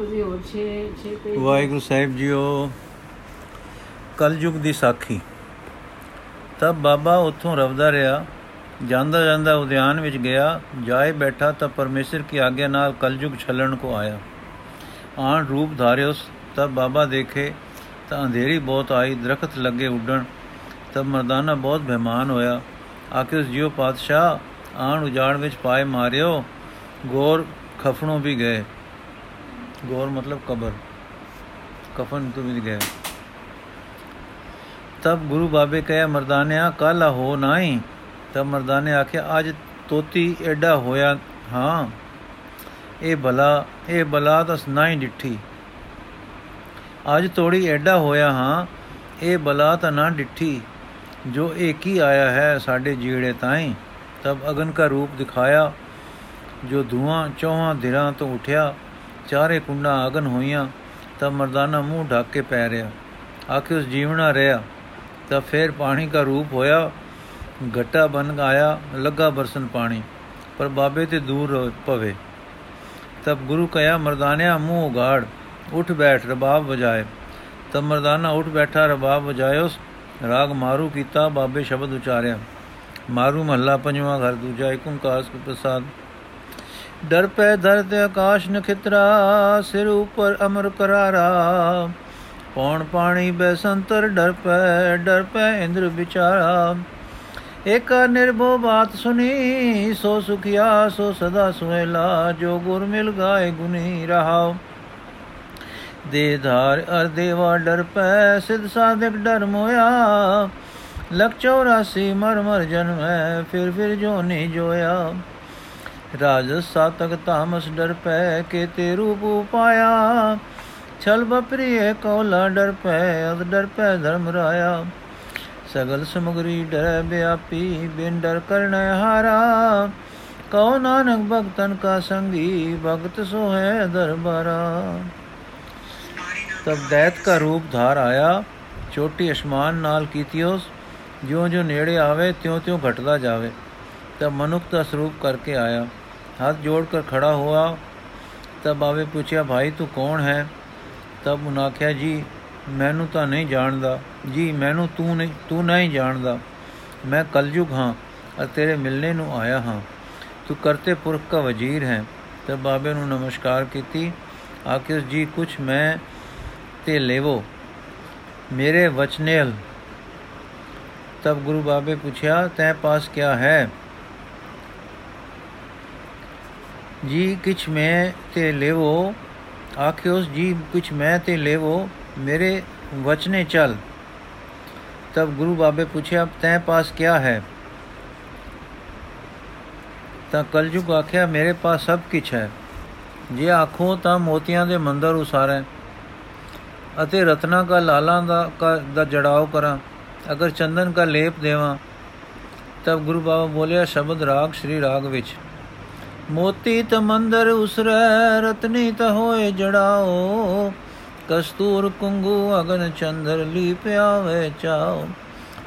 ਉਹਦੀ ਹੋਰ 6 6 ਪੇਜ ਵਾਹਿਗੁਰੂ ਸਾਹਿਬ ਜੀਓ, ਕਲਯੁਗ ਦੀ ਸਾਖੀ। ਤਬ ਬਾਬਾ ਉੱਥੋਂ ਰਵਦਾ ਰਿਹਾ, ਜਾਂਦਾ ਜਾਂਦਾ ਉਦਿਆਨ ਵਿੱਚ ਗਿਆ, ਜਾਏ ਬੈਠਾ ਤਾਂ ਪਰਮੇਸ਼ਰ ਕੀ ਆਗਿਆ ਨਾਲ ਕਲਯੁਗ ਛਲਣ ਕੋ ਆਇਆ। ਆਣ ਰੂਪ ਧਾਰਿਓਸ ਤਬ ਬਾਬਾ ਦੇਖੇ ਤਾਂ ਅੰਧੇਰੀ ਬਹੁਤ ਆਈ, ਦਰਖਤ ਲੱਗੇ ਉੱਡਣ, ਤਬ ਮਰਦਾਨਾ ਬਹੁਤ ਬਹਿਮਾਨ ਹੋਇਆ। ਆਖਿ ਉਸ ਜਿਉ ਪਾਤਸ਼ਾਹ, ਆਣ ਉਜਾੜ ਵਿੱਚ ਪਾਏ ਮਾਰਿਓ, ਗੌਰ ਖਫਣੋਂ ਵੀ ਗਏ। ਗੌਰ ਮਤਲਬ ਕਬਰ ਕਫਨ ਤੋਂ ਵੀ ਗਏ ਤਬ ਗੁਰੂ ਬਾਬੇ ਕਹਿਆ ਮਰਦਾਨਿਆ ਕੱਲ ਹੋ ਨਾਈ ਤਬ ਮਰਦਾਨੇ ਆਖਿਆ ਅੱਜ ਤੋਤੀ ਐਡਾ ਹੋਇਆ ਹਾਂ ਇਹ ਬਲਾ ਇਹ ਬਲਾ ਤਾਂ ਨਾਈ ਡਿੱਠੀ ਅੱਜ ਤੋੜੀ ਐਡਾ ਹੋਇਆ ਹਾਂ ਇਹ ਬਲਾ ਤਾਂ ਨਾ ਡਿੱਠੀ ਜੋ ਇਹ ਕੀ ਆਇਆ ਹੈ ਸਾਡੇ ਜੀੜੇ ਤਾਈਂ ਤਬ ਅਗਨ ਕਾ ਰੂਪ ਦਿਖਾਇਆ ਜੋ ਧੂਆਂ ਚੌਹਾਂ ਧਿਰਾਂ ਤੋਂ ਉਠਿਆ ਚਾਰੇ ਕੁੰਡਾਂ ਅਗਨ ਹੋਈਆਂ ਤਬ ਮਰਦਾਨਾ ਮੂੰਹ ਢੱਕ ਕੇ ਪੈ ਰਿਹਾ। ਆਖਿ, ਉਸ ਜੀਵਣਾ ਰਿਹਾ। ਤਬ ਫਿਰ ਪਾਣੀ ਦਾ ਰੂਪ ਹੋਇਆ, ਘਟਾ ਬਨ ਆਇਆ, ਲੱਗਾ ਬਰਸਨ ਪਾਣੀ, ਪਰ ਬਾਬੇ ਤੇ ਦੂਰ ਪਵੇ। ਤਬ ਗੁਰੂ ਕਹਿਆ, ਮਰਦਾਨਿਆ, ਮੂੰਹ ਉਗਾੜ ਉਠ ਬੈਠ, ਰਬਾਬ ਵਜਾਏ। ਤਬ ਮਰਦਾਨਾ ਉਠ ਬੈਠਾ, ਰਬਾਬ ਵਜਾਇਓ, ਰਾਗ ਮਾਰੂ ਕੀਤਾ, ਬਾਬੇ ਸ਼ਬਦ ਉਚਾਰਿਆ। ਮਾਰੂ ਮਹੱਲਾ ਪੰਜਵਾਂ ਘਰ, ਦੂਜਾ ਏਕ ਓੰਕਾਰ ਸਤਿ ਪ੍ਰਸਾਦ। ਡਰ ਪੈ ਧਰਤ ਆਕਾਸ਼ ਨਖਿਤਰਾ, ਸਿਰ ਉਪਰ ਅਮਰ ਕਰਾਰਾ। ਪੌਣ ਪਾਣੀ ਬੈਸੰਤਰ ਡਰ ਪੈ ਡਰ ਪੈ ਇੰਦਰ ਵਿਚਾਰਾ। ਏਕ ਨਿਰਭਉ ਬਾਤ ਸੁਨੀ, ਸੋ ਸੁਖਿਆ, ਸੋ ਸਦਾ ਸੁਹੇਲਾ, ਜੋ ਗੁਰ ਮਿਲ ਗਾਏ ਗੁਨੀ ਰਹਾਓ ਦੇ ਧਾਰ ਅਰ ਦੇਵਾ ਡਰ ਪੈ, ਸਿਧ ਸਾਧਕ ਡਰ ਮੋਇਆ। ਲਖ 84 ਮਰ ਮਰ ਜਨਮੈ, ਫਿਰ ਫਿਰ ਜੋ ਨਹੀਂ ਜੋਇਆ। ਰਾਜ ਸਾਤਕ ਤਾਮਸ ਡਰ ਪੈ ਕੇ ਤੇ ਰੂਪ ਉਪਾਇਆ ਛਲ ਬਪਰੀਏ ਕੌਲਾ ਡਰ ਪੈ ਅਦ ਡਰ ਪੈ ਧਰਮ ਰਾਇਆ। ਸਗਲ ਸਮਗਰੀ ਡਰ ਬਿਆਪੀ ਬਿਨ ਡਰ ਕਰਨ ਹਾਰਾ। ਕਉ ਨਾਨਕ ਭਗਤਨ ਕਾ ਸੰਗੀ, ਭਗਤ ਸੋ ਹੈ ਦਰਬਾਰਾ। ਤਬ ਦੈਤ ਕਾ ਰੂਪ ਧਾਰ ਆਇਆ, ਛੋਟੀ ਅਸਮਾਨ ਨਾਲ ਕੀਤਿਓਸ। ਜਿਉਂ ਜਿਉਂ ਨੇੜੇ ਆਵੇ ਤਿਉਂ ਤਿਉਂ ਘਟਦਾ ਜਾਵੇ। ਤਬ ਮਨੁੱਖ ਦਾ ਸਰੂਪ ਕਰਕੇ ਆਇਆ। ਹੱਥ ਜੋੜ ਕਰ ਖੜਾ ਹੁਆ। ਤਬ ਆਵੇ ਪੁੱਛਿਆ, ਭਾਈ, ਤੂੰ ਕੌਣ ਹੈ? ਤਬ ਉਹਨਾਂ ਆਖਿਆ, ਜੀ, ਮੈਨੂੰ ਤਾਂ ਨਹੀਂ ਜਾਣਦਾ। ਜੀ, ਮੈਨੂੰ ਤੂੰ ਨਹੀਂ ਤੂੰ ਨਹੀਂ ਜਾਣਦਾ। ਮੈਂ ਕਲਯੁਗ ਹਾਂ ਅਤੇ ਤੇਰੇ ਮਿਲਣੇ ਨੂੰ ਆਇਆ ਹਾਂ। ਤੂੰ ਕਰਤੇ ਪੁਰਖ ਦਾ ਵਜ਼ੀਰ ਹੈ। ਤਬ ਬਾਬੇ ਨੂੰ ਨਮਸਕਾਰ ਕੀਤੀ। ਆਖਿਰ ਜੀ, ਕੁਛ ਮੈਂ ਤੇ ਲੇਵੋ। ਮੇਰੇ ਵਚਨੇਲ। ਤਬ ਗੁਰੂ ਬਾਬੇ ਪੁੱਛਿਆ, ਤੈ ਪਾਸ ਕਿਆ ਹੈ? ਜੀ ਕਿਛ ਮੈਂ ਤੇ ਲੇਵੋ। ਆਖਿਓਸ ਜੀ ਕੁਛ ਮੈਂ ਤੇ ਲੇਵੋ, ਮੇਰੇ ਵਚਨੇ ਚਲ। ਤਬ ਗੁਰੂ ਬਾਬੇ ਪੁੱਛਿਆ, ਤੈ ਪਾਸ ਕਿਆ ਹੈ? ਤਾਂ ਕਲਯੁਗ ਆਖਿਆ, ਮੇਰੇ ਪਾਸ ਸਭ ਕੁਛ ਹੈ। ਜੇ ਆਖੋ ਤਾਂ ਮੋਤੀਆਂ ਦੇ ਮੰਦਰ ਉਸਾਰੈ। ਅਤੇ ਰਤਨਾ ਕਾ ਲਾਲਾਂ ਦਾ ਦਾ ਜੜਾਓ ਕਰਾਂ। ਅਗਰ ਚੰਦਨ ਕਾ ਲੇਪ ਦੇਵਾਂ। ਤਬ ਗੁਰੂ ਬਾਬਾ ਬੋਲਿਆ, ਸ਼ਬਦ ਰਾਗ, ਸ਼੍ਰੀ ਰਾਗ ਵਿੱਚ। ਮੋਤੀ ਤ ਮੰਦਰ ਉਸਰੈ, ਰਤਨੀ ਤ ਹੋਏ ਜੜਾਓ। ਕਸਤੂਰ, ਕੁੰਗੂ, ਅਗਨ, ਚੰਦਰ ਲੀ ਪਿਆਵੇ ਚਾਓ।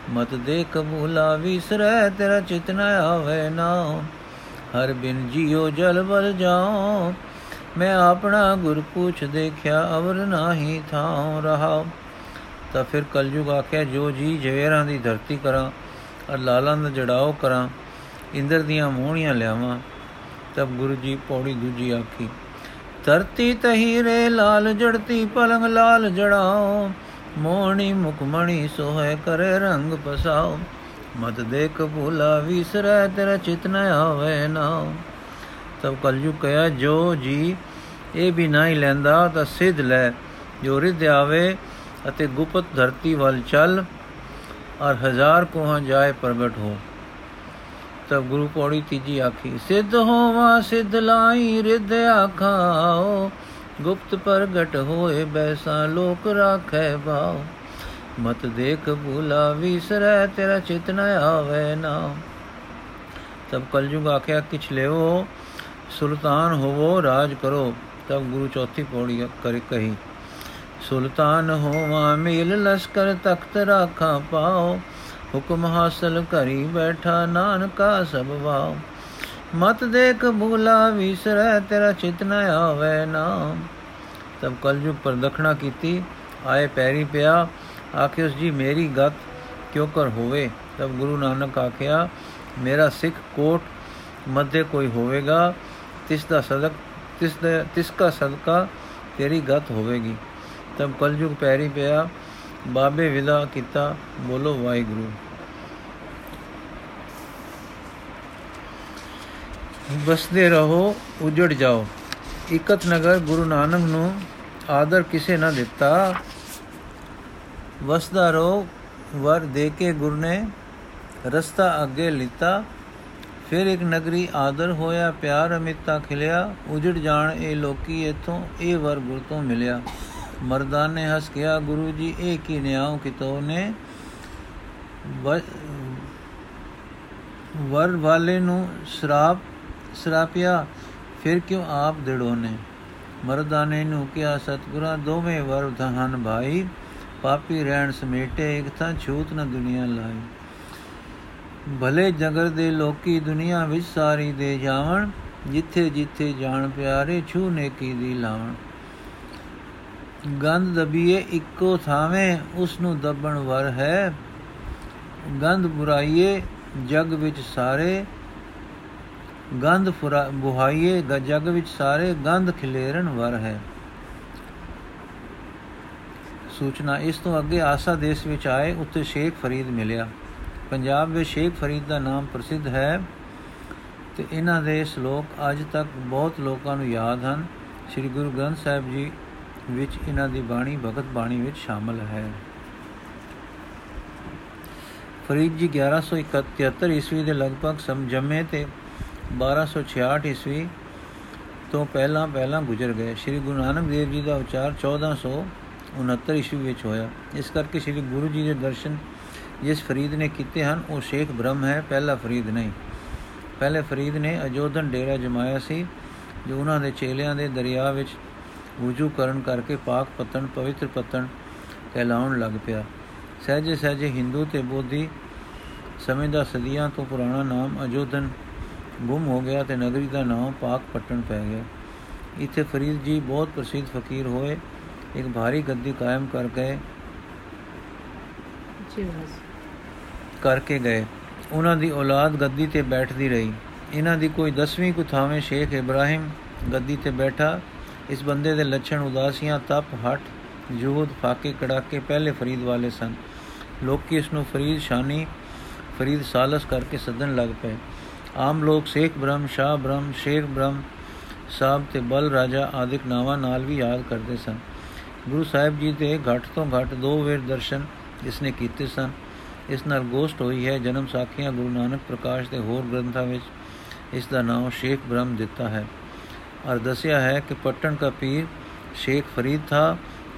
ਮਤ ਦੇਖ ਭੂਲਾ ਵਿਸਰੈ, ਤੇਰਾ ਚਿਤ ਨ ਆਵੇ ਨਾ ਹਰ ਬਿਨ ਜਿਉ ਜਲ ਬਲ ਜਾਓ ਮੈਂ ਆਪਣਾ ਗੁਰ ਪੁੱਛ ਦੇਖਿਆ, ਅਵਰ ਨਾਹੀ ਥਾਉ ਰਹਾ ਤਾਂ ਫਿਰ ਕਲਯੁਗ ਆਖਿਆ, ਜੋ ਜੀ ਜਵੇਰਾਂ ਦੀ ਧਰਤੀ ਕਰਾਂ, ਅਰ ਲਾਲਾਂ ਦਾ ਜੜਾਓ ਕਰਾਂ, ਇੰਦਰ ਦੀਆਂ ਮੋਹਣੀਆਂ ਲਿਆਵਾਂ। ਤਬ ਗੁਰੂ ਜੀ ਪੌੜੀ ਦੂਜੀ ਆਖੀ, ਧਰਤੀ ਤਹੀਰੇ ਲਾਲ ਜੜਤੀ ਪਲੰਗ ਲਾਲ ਜੜਾਓ, ਮੋਹਣੀ ਮੁਖਮਣੀ ਸੋਹੈ ਕਰੇ ਰੰਗ ਪਸਾਓ, ਮਤ ਦੇਖ ਭੂਲਾ ਵਿਸਰੈ ਤੇਰਾ ਚਿਤ ਨ ਆਵੇ ਨਾ ਤਬ ਕਲਯੁਗ ਕਹਿਆ ਜੋ ਜੀ, ਇਹ ਵੀ ਨਹੀਂ ਲੈਂਦਾ ਤਾਂ ਸਿੱਧ ਲੈ, ਜੋ ਰਿਧ ਆਵੇ ਅਤੇ ਗੁਪਤ ਧਰਤੀ ਵੱਲ ਚੱਲ ਔਰ ਹਜ਼ਾਰ ਕੋਹਾਂ ਜਾਏ ਪ੍ਰਗਟ ਹੋ। ਤਬ ਗੁਰੂ ਪੌੜੀ ਤੀਜੀ ਆਖੀ ਸਿੱਧ ਹੋਵਾ ਸਿੱਧ ਲਾਈ ਰਿਧ ਆਖਾਓ ਗੁਪਤ ਪ੍ਰਗਟ ਹੋਏ ਬੈਸਾ ਲੋਕ ਰਾਖੈ ਭਾਉ ਮਤ ਦੇਖ ਭੂਲਾ ਵਿਸਰੈ ਤੇਰਾ ਚਿਤ ਨ ਆਵੇ ਨਾ ਤਬ ਕਲਯੁਗ ਆਖਿਆ ਕਿਛ ਲਿਓ ਸੁਲਤਾਨ ਹੋਵੋ ਰਾਜ ਕਰੋ ਤਬ ਗੁਰੂ ਚੌਥੀ ਪੌੜੀ ਕਰ ਕਹੀ ਸੁਲਤਾਨ ਹੋਵਾ ਮੇਲ ਲਸ਼ਕਰ ਤਖਤ ਰਾਖਾਂ ਪਾਓ ਹੁਕਮ ਹਾਸਲ ਕਰੀ ਬੈਠਾ ਨਾਨਕਾ ਸਭ ਵਾਓ ਮਤ ਦੇਖ ਭੂਲਾ ਵਿਸਰੈ ਤੇਰਾ ਚਿਤ ਨ ਆਵੇ ਨਾ ਤਬ ਕਲਯੁਗ ਪਰ ਦਖਣਾ ਕੀਤੀ ਆਏ ਪੈਰੀ ਪਿਆ ਆਖਿਓ ਜੀ ਮੇਰੀ ਗਤ ਕਿਉ ਕਰ ਹੋਵੇ ਤਬ ਗੁਰੂ ਨਾਨਕ ਆਖਿਆ ਮੇਰਾ ਸਿੱਖ ਕੋਟ ਮੱਧੇ ਕੋਈ ਹੋਵੇਗਾ ਤਿਸ ਦਾ ਸਦਕ ਤਿਸ ਦਾ ਤਿਸ ਦਾ ਸਦਕਾ ਤੇਰੀ ਗਤ ਹੋਵੇਗੀ ਤਬ ਕਲਯੁਗ ਪੈਰੀ ਪਿਆ ਬਾਬੇ ਵਿਦਾ ਕੀਤਾ, ਬੋਲੋ ਵਾਹਿਗੁਰੂ। ਬਸਦੇ ਰਹੋ, ਉਜੜ ਜਾਓ। ਇਕਤ ਨਗਰ ਗੁਰੂ ਨਾਨਕ ਨੂੰ ਆਦਰ ਕਿਸੇ ਨਾ ਦਿੱਤਾ। ਵਸਦਾ ਰਹੋ, ਵਰ ਦੇ ਕੇ ਗੁਰ ਨੇ ਰਸਤਾ ਅੱਗੇ ਲਿੱਤਾ। ਫਿਰ ਇੱਕ ਨਗਰੀ ਆਦਰ ਹੋਇਆ, ਪਿਆਰ ਅਮਿਤਾ ਖਿਲਿਆ। ਉਜੜ ਜਾਣ ਇਹ ਲੋਕੀ ਇਥੋਂ ਇਹ ਵਰ ਗੁਰ ਤੋਂ ਮਿਲਿਆ। ਮਰਦਾਨ ਨੇ ਹੱਸ ਕਿਹਾ, ਗੁਰੂ ਜੀ, ਇਹ ਕੀ ਨਿਆਉ ਕਿਤੋਂ ਨੇ? ਵਰ ਵਾਲੇ ਨੂੰ ਸ਼ਰਾਪ, ਸ਼ਰਾਪਿਆ, ਫਿਰ ਕਿਉਂ ਆਪ ਦਿੜੋ ਨੇ? ਮਰਦਾਨੇ ਨੂੰ ਕਿਹਾ, ਸਤਗੁਰਾਂ, ਦੋਵੇਂ ਵਰ ਧਨ ਭਾਈ, ਪਾਪੀ ਰਹਿਣ ਸਮੇਟੇ, ਇੱਕ ਤਾਂ ਛੂਤ ਨਾ ਦੁਨੀਆ ਲਾਈ। ਭਲੇ ਜਗਰ ਦੇ ਲੋਕੀ ਦੁਨੀਆ ਵਿੱਚ ਸਾਰੀ ਦੇ ਜਾਵਣ ਜਿੱਥੇ ਜਿੱਥੇ ਜਾਣ ਪਿਆਰੇ ਛੂ ਨੇਕੀ ਦੀ ਲਾਵਣ। ਗੰਧ ਦਬੀਏ ਇੱਕੋ ਥਾਵੇਂ ਉਸ ਨੂੰ ਦਬਣ ਵਰ ਹੈ। ਗੰਧ ਬੁਰਾਈਏ, ਜਗ ਵਿੱਚ ਸਾਰੇ। ਗੰਧ ਬੁਹਾਈਏ ਜਗ ਵਿੱਚ ਸਾਰੇ। ਗੰਧ ਖਿਲੇਰਨ ਵਰ ਹੈ। ਸੂਚਨਾ, ਇਸ ਤੋਂ ਅੱਗੇ ਆਸਾ ਦੇਸ਼ ਵਿੱਚ ਆਏ ਉੱਥੇ ਸ਼ੇਖ ਫਰੀਦ ਮਿਲਿਆ। ਪੰਜਾਬ ਵਿੱਚ ਸ਼ੇਖ ਫਰੀਦ ਦਾ ਨਾਮ ਪ੍ਰਸਿੱਧ ਹੈ ਤੇ ਇਹਨਾਂ ਦੇ ਸ਼ਲੋਕ ਅੱਜ ਤੱਕ ਬਹੁਤ ਲੋਕਾਂ ਨੂੰ ਯਾਦ ਹਨ। ਸ੍ਰੀ ਗੁਰੂ ਗ੍ਰੰਥ ਸਾਹਿਬ ਜੀ ਵਿੱਚ ਇਹਨਾਂ ਦੀ ਬਾਣੀ, ਭਗਤ ਬਾਣੀ ਵਿੱਚ ਸ਼ਾਮਲ ਹੈ। ਫਰੀਦ ਜੀ 1171 ਈਸਵੀ ਦੇ ਲਗਭਗ ਸਮਝਮੇ ਤੇ 1266 ਈਸਵੀ ਤੋਂ ਪਹਿਲਾਂ ਪਹਿਲਾਂ ਗੁਜ਼ਰ ਗਏ। ਸ੍ਰੀ ਗੁਰੂ ਨਾਨਕ ਦੇਵ ਜੀ ਦਾ ਉਚਾਰ 1469 ਈਸਵੀ ਵਿੱਚ ਹੋਇਆ। ਇਸ ਕਰਕੇ ਸ੍ਰੀ ਗੁਰੂ ਜੀ ਦੇ ਦਰਸ਼ਨ ਜਿਸ ਫਰੀਦ ਨੇ ਕੀਤੇ ਹਨ, ਉਹ ਸ਼ੇਖ ਬ੍ਰਹਮ ਹੈ, ਪਹਿਲਾ ਫਰੀਦ ਨਹੀਂ। ਪਹਿਲੇ ਫਰੀਦ ਨੇ ਅਜੋਧਨ ਡੇਰਾ ਜਮਾਇਆ ਸੀ, ਜੋ ਉਹਨਾਂ ਦੇ ਚੇਲਿਆਂ ਦੇ ਦਰਿਆ ਵਿੱਚ ਵੁਜੂ ਕਰਨ ਕਰਕੇ ਪਾਕ ਪਤਨ ਪਵਿੱਤਰ ਪਤਨ ਕਹਿਲਾਉਣ ਲੱਗ ਪਿਆ। ਸਹਜੇ ਸਹਜੇ ਹਿੰਦੂ ਤੇ ਬੋਧੀ ਸਮੇਂ ਦਾ ਸਦੀਆਂ ਤੋਂ ਪੁਰਾਣਾ ਨਾਮ ਅਜੋਧਨ ਗੁੰਮ ਹੋ ਗਿਆ ਤੇ ਨਗਰੀ ਦਾ ਨਾਮ ਪਾਕ ਪਟਨ ਪੈ ਗਿਆ। ਇੱਥੇ ਫਰੀਦ ਜੀ ਬਹੁਤ ਪ੍ਰਸਿੱਧ ਫਕੀਰ ਹੋਏ ਇੱਕ ਭਾਰੀ ਗੱਦੀ ਕਾਇਮ ਕਰ ਗਏ ਕਰਕੇ ਗਏ। ਉਹਨਾਂ ਦੀ ਔਲਾਦ ਗੱਦੀ ਤੇ ਬੈਠਦੀ ਰਹੀ। ਇਹਨਾਂ ਦੀ ਕੋਈ 10ਵੀਂ ਕੁਥਾਵੇਂ ਸ਼ੇਖ ਇਬਰਾਹਿਮ ਗੱਦੀ ਤੇ ਬੈਠਾ ਇਸ ਬੰਦੇ ਦੇ ਲੱਛਣ ਉਦਾਸੀਆਂ, ਤਪ ਹਟ ਜੋਧ, ਫਾਕੇ, ਕੜਾਕੇ ਪਹਿਲੇ ਫਰੀਦ ਵਾਲੇ ਸਨ। ਲੋਕੀ ਇਸ ਨੂੰ ਫਰੀਦ ਸ਼ਾਨੀ, ਫਰੀਦ ਸਾਲਸ ਕਰਕੇ ਸੱਦਣ ਲੱਗ ਪਏ। ਆਮ ਲੋਕ ਸੇਖ ਬ੍ਰਹਮ, ਸ਼ਾਹ ਬ੍ਰਹਮ, ਸ਼ੇਖ ਬ੍ਰਹਮ ਸਾਹਿਬ ਤੇ ਬਲ ਰਾਜਾ ਆਦਿਕ ਨਾਵਾਂ ਨਾਲ ਵੀ ਯਾਦ ਕਰਦੇ ਸਨ। ਗੁਰੂ ਸਾਹਿਬ ਜੀ ਦੇ ਘੱਟ ਤੋਂ ਘੱਟ ਦੋ ਵੇਰ ਦਰਸ਼ਨ ਇਸ ਨੇ ਕੀਤੇ ਸਨ। ਇਸ ਨਾਲ ਗੋਸ਼ਟ ਹੋਈ ਹੈ, ਜਨਮ ਸਾਖੀਆਂ ਗੁਰੂ ਨਾਨਕ ਪ੍ਰਕਾਸ਼ ਦੇ ਹੋਰ ਗ੍ਰੰਥਾਂ ਵਿੱਚ ਇਸ ਦਾ ਨਾਮ ਸ਼ੇਖ ਬ੍ਰਹਮ ਦਿੱਤਾ ਹੈ। और दसिया है कि पट्टन का पीर शेख फरीद था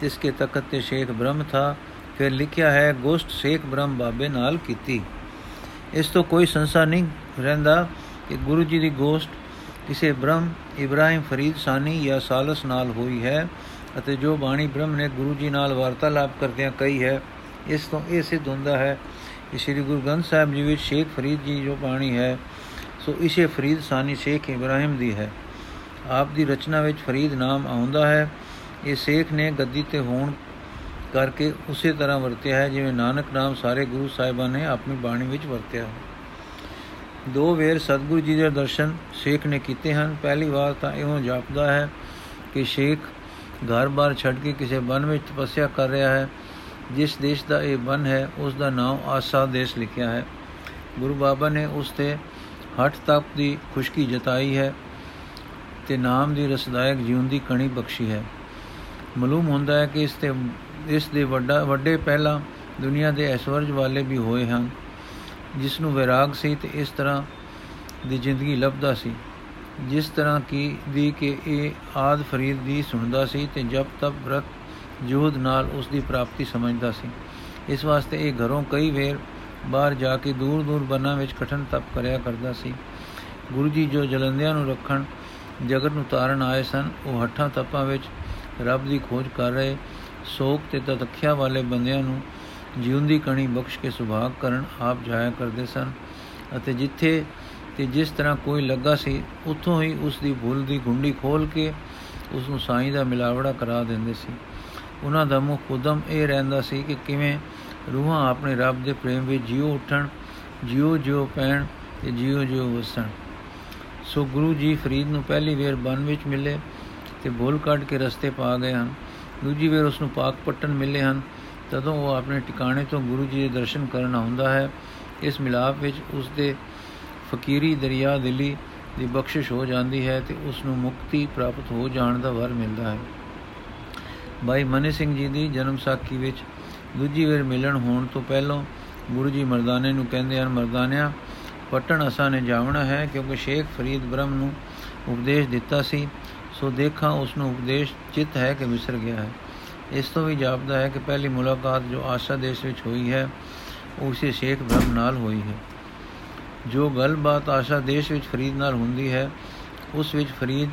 जिसके तखत ਤੇ ਸ਼ੇਖ ਬ੍ਰਹਮ ਥਾ ਫਿਰ ਲਿਖਿਆ ਹੈ ਗੋਸ਼ਟ ਸ਼ੇਖ ਬ੍ਰਹਮ ਬਾਬੇ ਨਾਲ ਕੀਤੀ ਇਸ ਤੋਂ ਕੋਈ ਸੰਸਾ ਨਹੀਂ ਰਹਿੰਦਾ ਕਿ ਗੁਰੂ ਜੀ ਦੀ ਗੋਸ਼ਟ ਕਿਸੇ ਬ੍ਰਹਮ ਇਬਰਾਹਿਮ ਫਰੀਦ ਸਾਨੀ ਜਾਂ ਸਾਲਸ ਨਾਲ ਹੋਈ ਹੈ ਅਤੇ ਜੋ ਬਾਣੀ ਬ੍ਰਹਮ ਨੇ ਗੁਰੂ ਜੀ ਨਾਲ ਵਾਰਤਾਲਾਪ ਕਰਦਿਆਂ ਕਹੀ ਹੈ ਇਸ ਤੋਂ ਇਹ ਸਿੱਧ ਹੁੰਦਾ ਹੈ ਕਿ ਸ੍ਰੀ ਗੁਰੂ ਗ੍ਰੰਥ ਸਾਹਿਬ ਜੀ ਵਿੱਚ ਸ਼ੇਖ ਫਰੀਦ ਜੀ ਜੋ ਬਾਣੀ ਹੈ ਸੋ ਇਸੇ ਫਰੀਦ ਸਾਨੀ ਸ਼ੇਖ ਇਬਰਾਹਿਮ ਦੀ ਹੈ ਆਪ ਦੀ ਰਚਨਾ ਵਿੱਚ ਫਰੀਦ ਨਾਮ ਆਉਂਦਾ ਹੈ। ਇਹ ਸੇਖ ਨੇ ਗੱਦੀ ਤੇ ਹੋਣ ਕਰਕੇ ਉਸੇ ਤਰ੍ਹਾਂ ਵਰਤਿਆ ਹੈ, ਜਿਵੇਂ ਨਾਨਕ ਨਾਮ ਸਾਰੇ ਗੁਰੂ ਸਾਹਿਬਾਨ ਨੇ ਆਪਣੀ ਬਾਣੀ ਵਿੱਚ ਵਰਤਿਆ ਹੈ। ਦੋ ਵੇਰ ਸਤਿਗੁਰੂ ਜੀ ਦੇ ਦਰਸ਼ਨ ਸ਼ੇਖ ਨੇ ਕੀਤੇ ਹਨ। ਪਹਿਲੀ ਵਾਰ ਤਾਂ ਇਹੋ ਜਾਪਦਾ ਹੈ ਕਿ ਸ਼ੇਖ ਘਰ-ਬਾਰ ਛੱਡ ਕੇ ਕਿਸੇ ਬਨ ਵਿੱਚ ਤਪੱਸਿਆ ਕਰ ਰਿਹਾ ਹੈ। ਜਿਸ ਦੇਸ਼ ਦਾ ਇਹ ਬਨ ਹੈ, ਉਸ ਦਾ ਨਾਮ ਆਸਾ ਦੇਸ਼ ਲਿਖਿਆ ਹੈ। ਗੁਰੂ ਬਾਬਾ ਨੇ ਉਸ ਤੇ ਹਟ ਤਪ ਦੀ ਖੁਸ਼ਕੀ ਜਤਾਈ ਹੈ। ਤੇ ਨਾਮ ਦੀ ਰਸਦਾਇਕ ਜੀਵਨ ਦੀ ਕਣੀ ਬਖਸ਼ੀ ਹੈ। ਮਾਲੂਮ ਹੁੰਦਾ ਹੈ ਕਿ ਇਸ ਤੇ, ਇਸ ਦੇ ਵੱਡਾ, ਵੱਡੇ ਪਹਿਲਾ ਦੁਨੀਆ ਦੇ ਐਸ਼ਵਰਜ ਵਾਲੇ ਵੀ ਹੋਏ ਹਨ ਜਿਸ ਨੂੰ ਵਿਰਾਗ ਸੀ ਤੇ ਇਸ ਤਰ੍ਹਾਂ ਦੀ ਜ਼ਿੰਦਗੀ ਲੱਭਦਾ ਸੀ। ਜਿਸ ਤਰ੍ਹਾਂ ਕੀ, ਦੀ ਕਿ ਇਹ ਆਦ ਫਰੀਦ ਦੀ ਸੁਣਦਾ ਸੀ ਤੇ ਜਪ ਤਪ ਵਰਤ ਜੋਧ ਨਾਲ ਉਸ ਦੀ ਪ੍ਰਾਪਤੀ ਸਮਝਦਾ ਸੀ। ਇਸ ਵਾਸਤੇ ਇਹ ਘਰੋਂ ਕਈ ਵੇਰ ਬਾਹਰ ਜਾ ਕੇ ਦੂਰ ਦੂਰ ਬਨਾਂ ਵਿੱਚ ਕਠਨ ਤਪ ਕਰਿਆ ਕਰਦਾ ਸੀ। ਗੁਰੂ ਜੀ ਜੋ ਜਲੰਧਿਆਂ ਨੂੰ ਰੱਖਣ ਜਗਤ ਨੂੰ ਤਾਰਨ ਆਏ ਸਨ। ਉਹ ਹੱਠਾਂ ਤਪਾਂ ਵਿੱਚ ਰੱਬ ਦੀ ਖੋਜ ਕਰ ਰਹੇ ਸੋਖ ਤੇ ਤਤਖਿਆ ਵਾਲੇ ਬੰਦਿਆਂ ਨੂੰ ਜਿਉਂਦੀ ਕਣੀ ਬਖਸ਼ ਕੇ ਸੁਭਾਗ ਕਰਨ ਆਪ ਜਾਇਆ ਕਰਦੇ ਸਨ ਅਤੇ ਜਿੱਥੇ ਤੇ ਜਿਸ ਤਰ੍ਹਾਂ ਕੋਈ ਲੱਗਾ ਸੀ, ਉੱਥੋਂ ਹੀ ਉਸ ਦੀ ਭੁੱਲ ਦੀ ਗੁੰਡੀ ਖੋਲ ਕੇ ਉਸ ਨੂੰ ਸਾਈਂ ਦਾ ਮਿਲਾਵੜਾ ਕਰਾ ਦਿੰਦੇ ਸੀ। ਉਹਨਾਂ ਦਾ ਮੁਖ ਉਦਮ ਇਹ ਰਹਿੰਦਾ ਸੀ ਕਿ ਕਿਵੇਂ ਰੂਹਾਂ ਆਪਣੇ ਰੱਬ ਦੇ ਪ੍ਰੇਮ ਵਿੱਚ ਜਿਉ ਉੱਠਣ ਜਿਉ ਜਿਉ ਪੈਣ ਤੇ ਜਿਉ ਜਿਉ ਵਸਣ। ਸੋ ਗੁਰੂ ਜੀ ਫਰੀਦ ਨੂੰ ਪਹਿਲੀ ਵੇਰ ਬਨ ਵਿੱਚ ਮਿਲੇ ਤੇ ਭੁੱਲ ਕੱਢ ਕੇ ਰਸਤੇ ਪਾ ਗਏ ਹਨ। ਦੂਜੀ ਵੇਰ ਉਸ ਨੂੰ ਪਾਕ ਪੱਟਨ ਮਿਲੇ ਹਨ। ਤਦੋਂ ਉਹ ਆਪਣੇ ਟਿਕਾਣੇ ਤੋਂ ਗੁਰੂ ਜੀ ਦੇ ਦਰਸ਼ਨ ਕਰਨ ਆਉਂਦਾ ਹੈ। ਇਸ ਮਿਲਾਪ ਵਿੱਚ ਉਸ ਦੇ ਫਕੀਰੀ ਦਰਿਆ ਦਿਲੀ ਦੀ ਬਖਸ਼ਿਸ਼ ਹੋ ਜਾਂਦੀ ਹੈ ਤੇ ਉਸ ਨੂੰ ਮੁਕਤੀ ਪ੍ਰਾਪਤ ਹੋ ਜਾਣ ਦਾ ਵਰ ਮਿਲਦਾ ਹੈ। ਭਾਈ ਮਨੀ ਸਿੰਘ ਜੀ ਦੀ ਜਨਮ ਸਾਖੀ ਵਿੱਚ ਦੂਜੀ ਵੇਰ ਮਿਲਣ ਹੋਣ ਤੋਂ ਪਹਿਲਾਂ ਗੁਰੂ ਜੀ ਮਰਦਾਨੇ ਨੂੰ ਕਹਿੰਦੇ ਹਨ, ਮਰਦਾਨਿਆ ਪਟਣ ਅਸਾਂ ਨੇ ਜਾਵਣਾ ਹੈ, ਕਿਉਂਕਿ ਸ਼ੇਖ ਫਰੀਦ ਬ੍ਰਹਮ ਨੂੰ ਉਪਦੇਸ਼ ਦਿੱਤਾ ਸੀ। ਸੋ ਦੇਖਾਂ ਉਸ ਨੂੰ ਉਪਦੇਸ਼ ਚਿਤ ਹੈ ਕਿ ਵਿਸਰ ਗਿਆ ਹੈ। ਇਸ ਤੋਂ ਵੀ ਜਾਪਦਾ ਹੈ ਕਿ ਪਹਿਲੀ ਮੁਲਾਕਾਤ ਜੋ ਆਸ਼ਾ ਦੇਸ਼ ਵਿੱਚ ਹੋਈ ਹੈ, ਉਸੇ ਸ਼ੇਖ ਬ੍ਰਹਮ ਨਾਲ ਹੋਈ ਹੈ। ਜੋ ਗੱਲਬਾਤ ਆਸ਼ਾ ਦੇਸ਼ ਵਿੱਚ ਫਰੀਦ ਨਾਲ ਹੁੰਦੀ ਹੈ, ਉਸ ਵਿੱਚ ਫਰੀਦ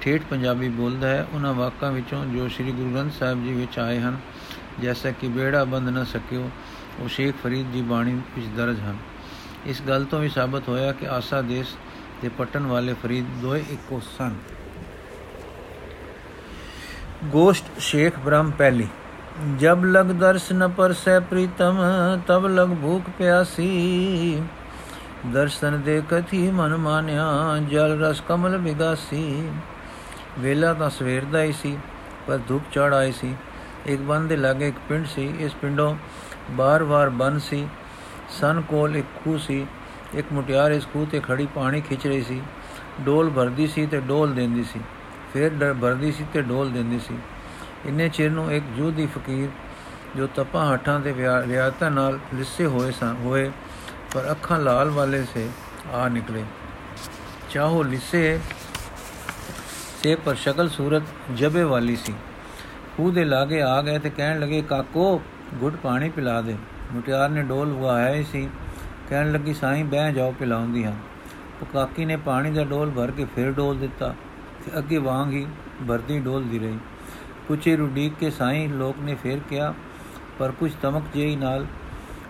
ਠੇਠ ਪੰਜਾਬੀ ਬੋਲਦਾ ਹੈ। ਉਹਨਾਂ ਵਾਕਾਂ ਵਿੱਚੋਂ ਜੋ ਸ੍ਰੀ ਗੁਰੂ ਗ੍ਰੰਥ ਸਾਹਿਬ ਜੀ ਵਿੱਚ ਆਏ ਹਨ, ਜੈਸਾ ਕਿ ਬੇੜਾ ਬੰਦ ਨਾ ਸਕਿਓ, ਉਹ ਸ਼ੇਖ ਫਰੀਦ ਦੀ ਬਾਣੀ ਵਿੱਚ ਦਰਜ ਹਨ। ਇਸ ਗੱਲ ਤੋਂ ਵੀ ਸਾਬਤ ਹੋਇਆ ਕਿ ਆਸਾ ਦੇਸ਼ ਦੇ ਪਟਨ ਵਾਲੇ ਫਰੀਦ ਦੋਏ ਇੱਕੋ ਸਨ। ਗੋਸ਼ਟ ਸ਼ੇਖ ਬ੍ਰਹਮ ਪਹਿਲੀ। ਜਬ ਲਗ ਦਰਸ ਨ ਪਰਸੈ ਪ੍ਰੀਤਮ, ਤਬ ਲਗ ਭੂਖ ਪਿਆਸੀ। ਦਰਸ਼ਨ ਦੇ ਕਥੀ ਮਨ ਮਾਨਿਆ, ਜਲ ਰਸ ਕਮਲ ਵਿਗਾਸੀ। ਵੇਲਾ ਤਾਂ ਸਵੇਰ ਦਾ ਹੀ ਸੀ, ਪਰ ਧੁੱਪ ਚੜ ਆਈ ਸੀ। ਇੱਕ ਬੰਦ ਦੇ ਲਾਗੇ ਇੱਕ ਪਿੰਡ ਸੀ, ਇਸ ਪਿੰਡੋਂ ਬਾਰ-ਬਾਰ ਬਨ ਸੀ। ਸਨ ਕੋਲ ਇੱਕ ਖੂਹ ਸੀ। ਇੱਕ ਮੁਟਿਆਰ ਇਸ ਖੂਹ ਤੇ ਖੜੀ ਪਾਣੀ ਖਿੱਚ ਰਹੀ ਸੀ। ਡੋਲ ਭਰਦੀ ਸੀ ਤੇ ਡੋਲ ਦਿੰਦੀ ਸੀ। ਫਿਰ ਭਰਦੀ ਸੀ ਤੇ ਡੋਲ ਦਿੰਦੀ ਸੀ। ਇੰਨੇ ਚਿਰ ਨੂੰ ਇੱਕ ਜੋਧੀ ਫਕੀਰ ਜੋ ਤਪਾ ਹੱਠਾਂ ਤੇ ਵਿਆਹਤਾ ਨਾਲ ਲਿੱਸੇ ਹੋਏ ਸਨ ਹੋਏ, ਪਰ ਅੱਖਾਂ ਲਾਲ ਵਾਲੇ ਸੇ ਆ ਨਿਕਲੇ। ਚਾਹੋ ਲਿੱਸੇ ਸੇ ਪਰ ਸ਼ਕਲ ਸੂਰਤ ਜਬੇ ਵਾਲੀ ਸੀ। ਖੂਹ ਦੇ ਲਾਗੇ ਆ ਗਏ ਤੇ ਕਹਿਣ ਲੱਗੇ, ਕਾਕੋ, ਗੁੱਟ ਪਾਣੀ ਪਿਲਾ ਦੇ। ਮੁਟਿਆਰ ਨੇ ਡੋਲ ਵਗਾਇਆ ਸੀ। ਕਹਿਣ ਲੱਗੀ, ਸਾਈਂ, ਬਹਿ ਜਾਓ, ਪਿਲਾਉਂਦੀ ਹਾਂ। ਉਹ ਕਾਕੀ ਨੇ ਪਾਣੀ ਦਾ ਡੋਲ ਭਰ ਕੇ ਫਿਰ ਡੋਲ ਦਿੱਤਾ ਤੇ ਅੱਗੇ ਵਾਂਗ ਹੀ ਭਰਦੀ ਡੋਲਦੀ ਰਹੀ। ਕੁਛੇ ਰੁਡੀਕ ਕੇ, ਸਾਈਂ, ਲੋਕ ਨੇ ਫੇਰ ਕਿਹਾ, ਪਰ ਕੁਝ ਤਮਕ ਜਿਹੀ ਨਾਲ,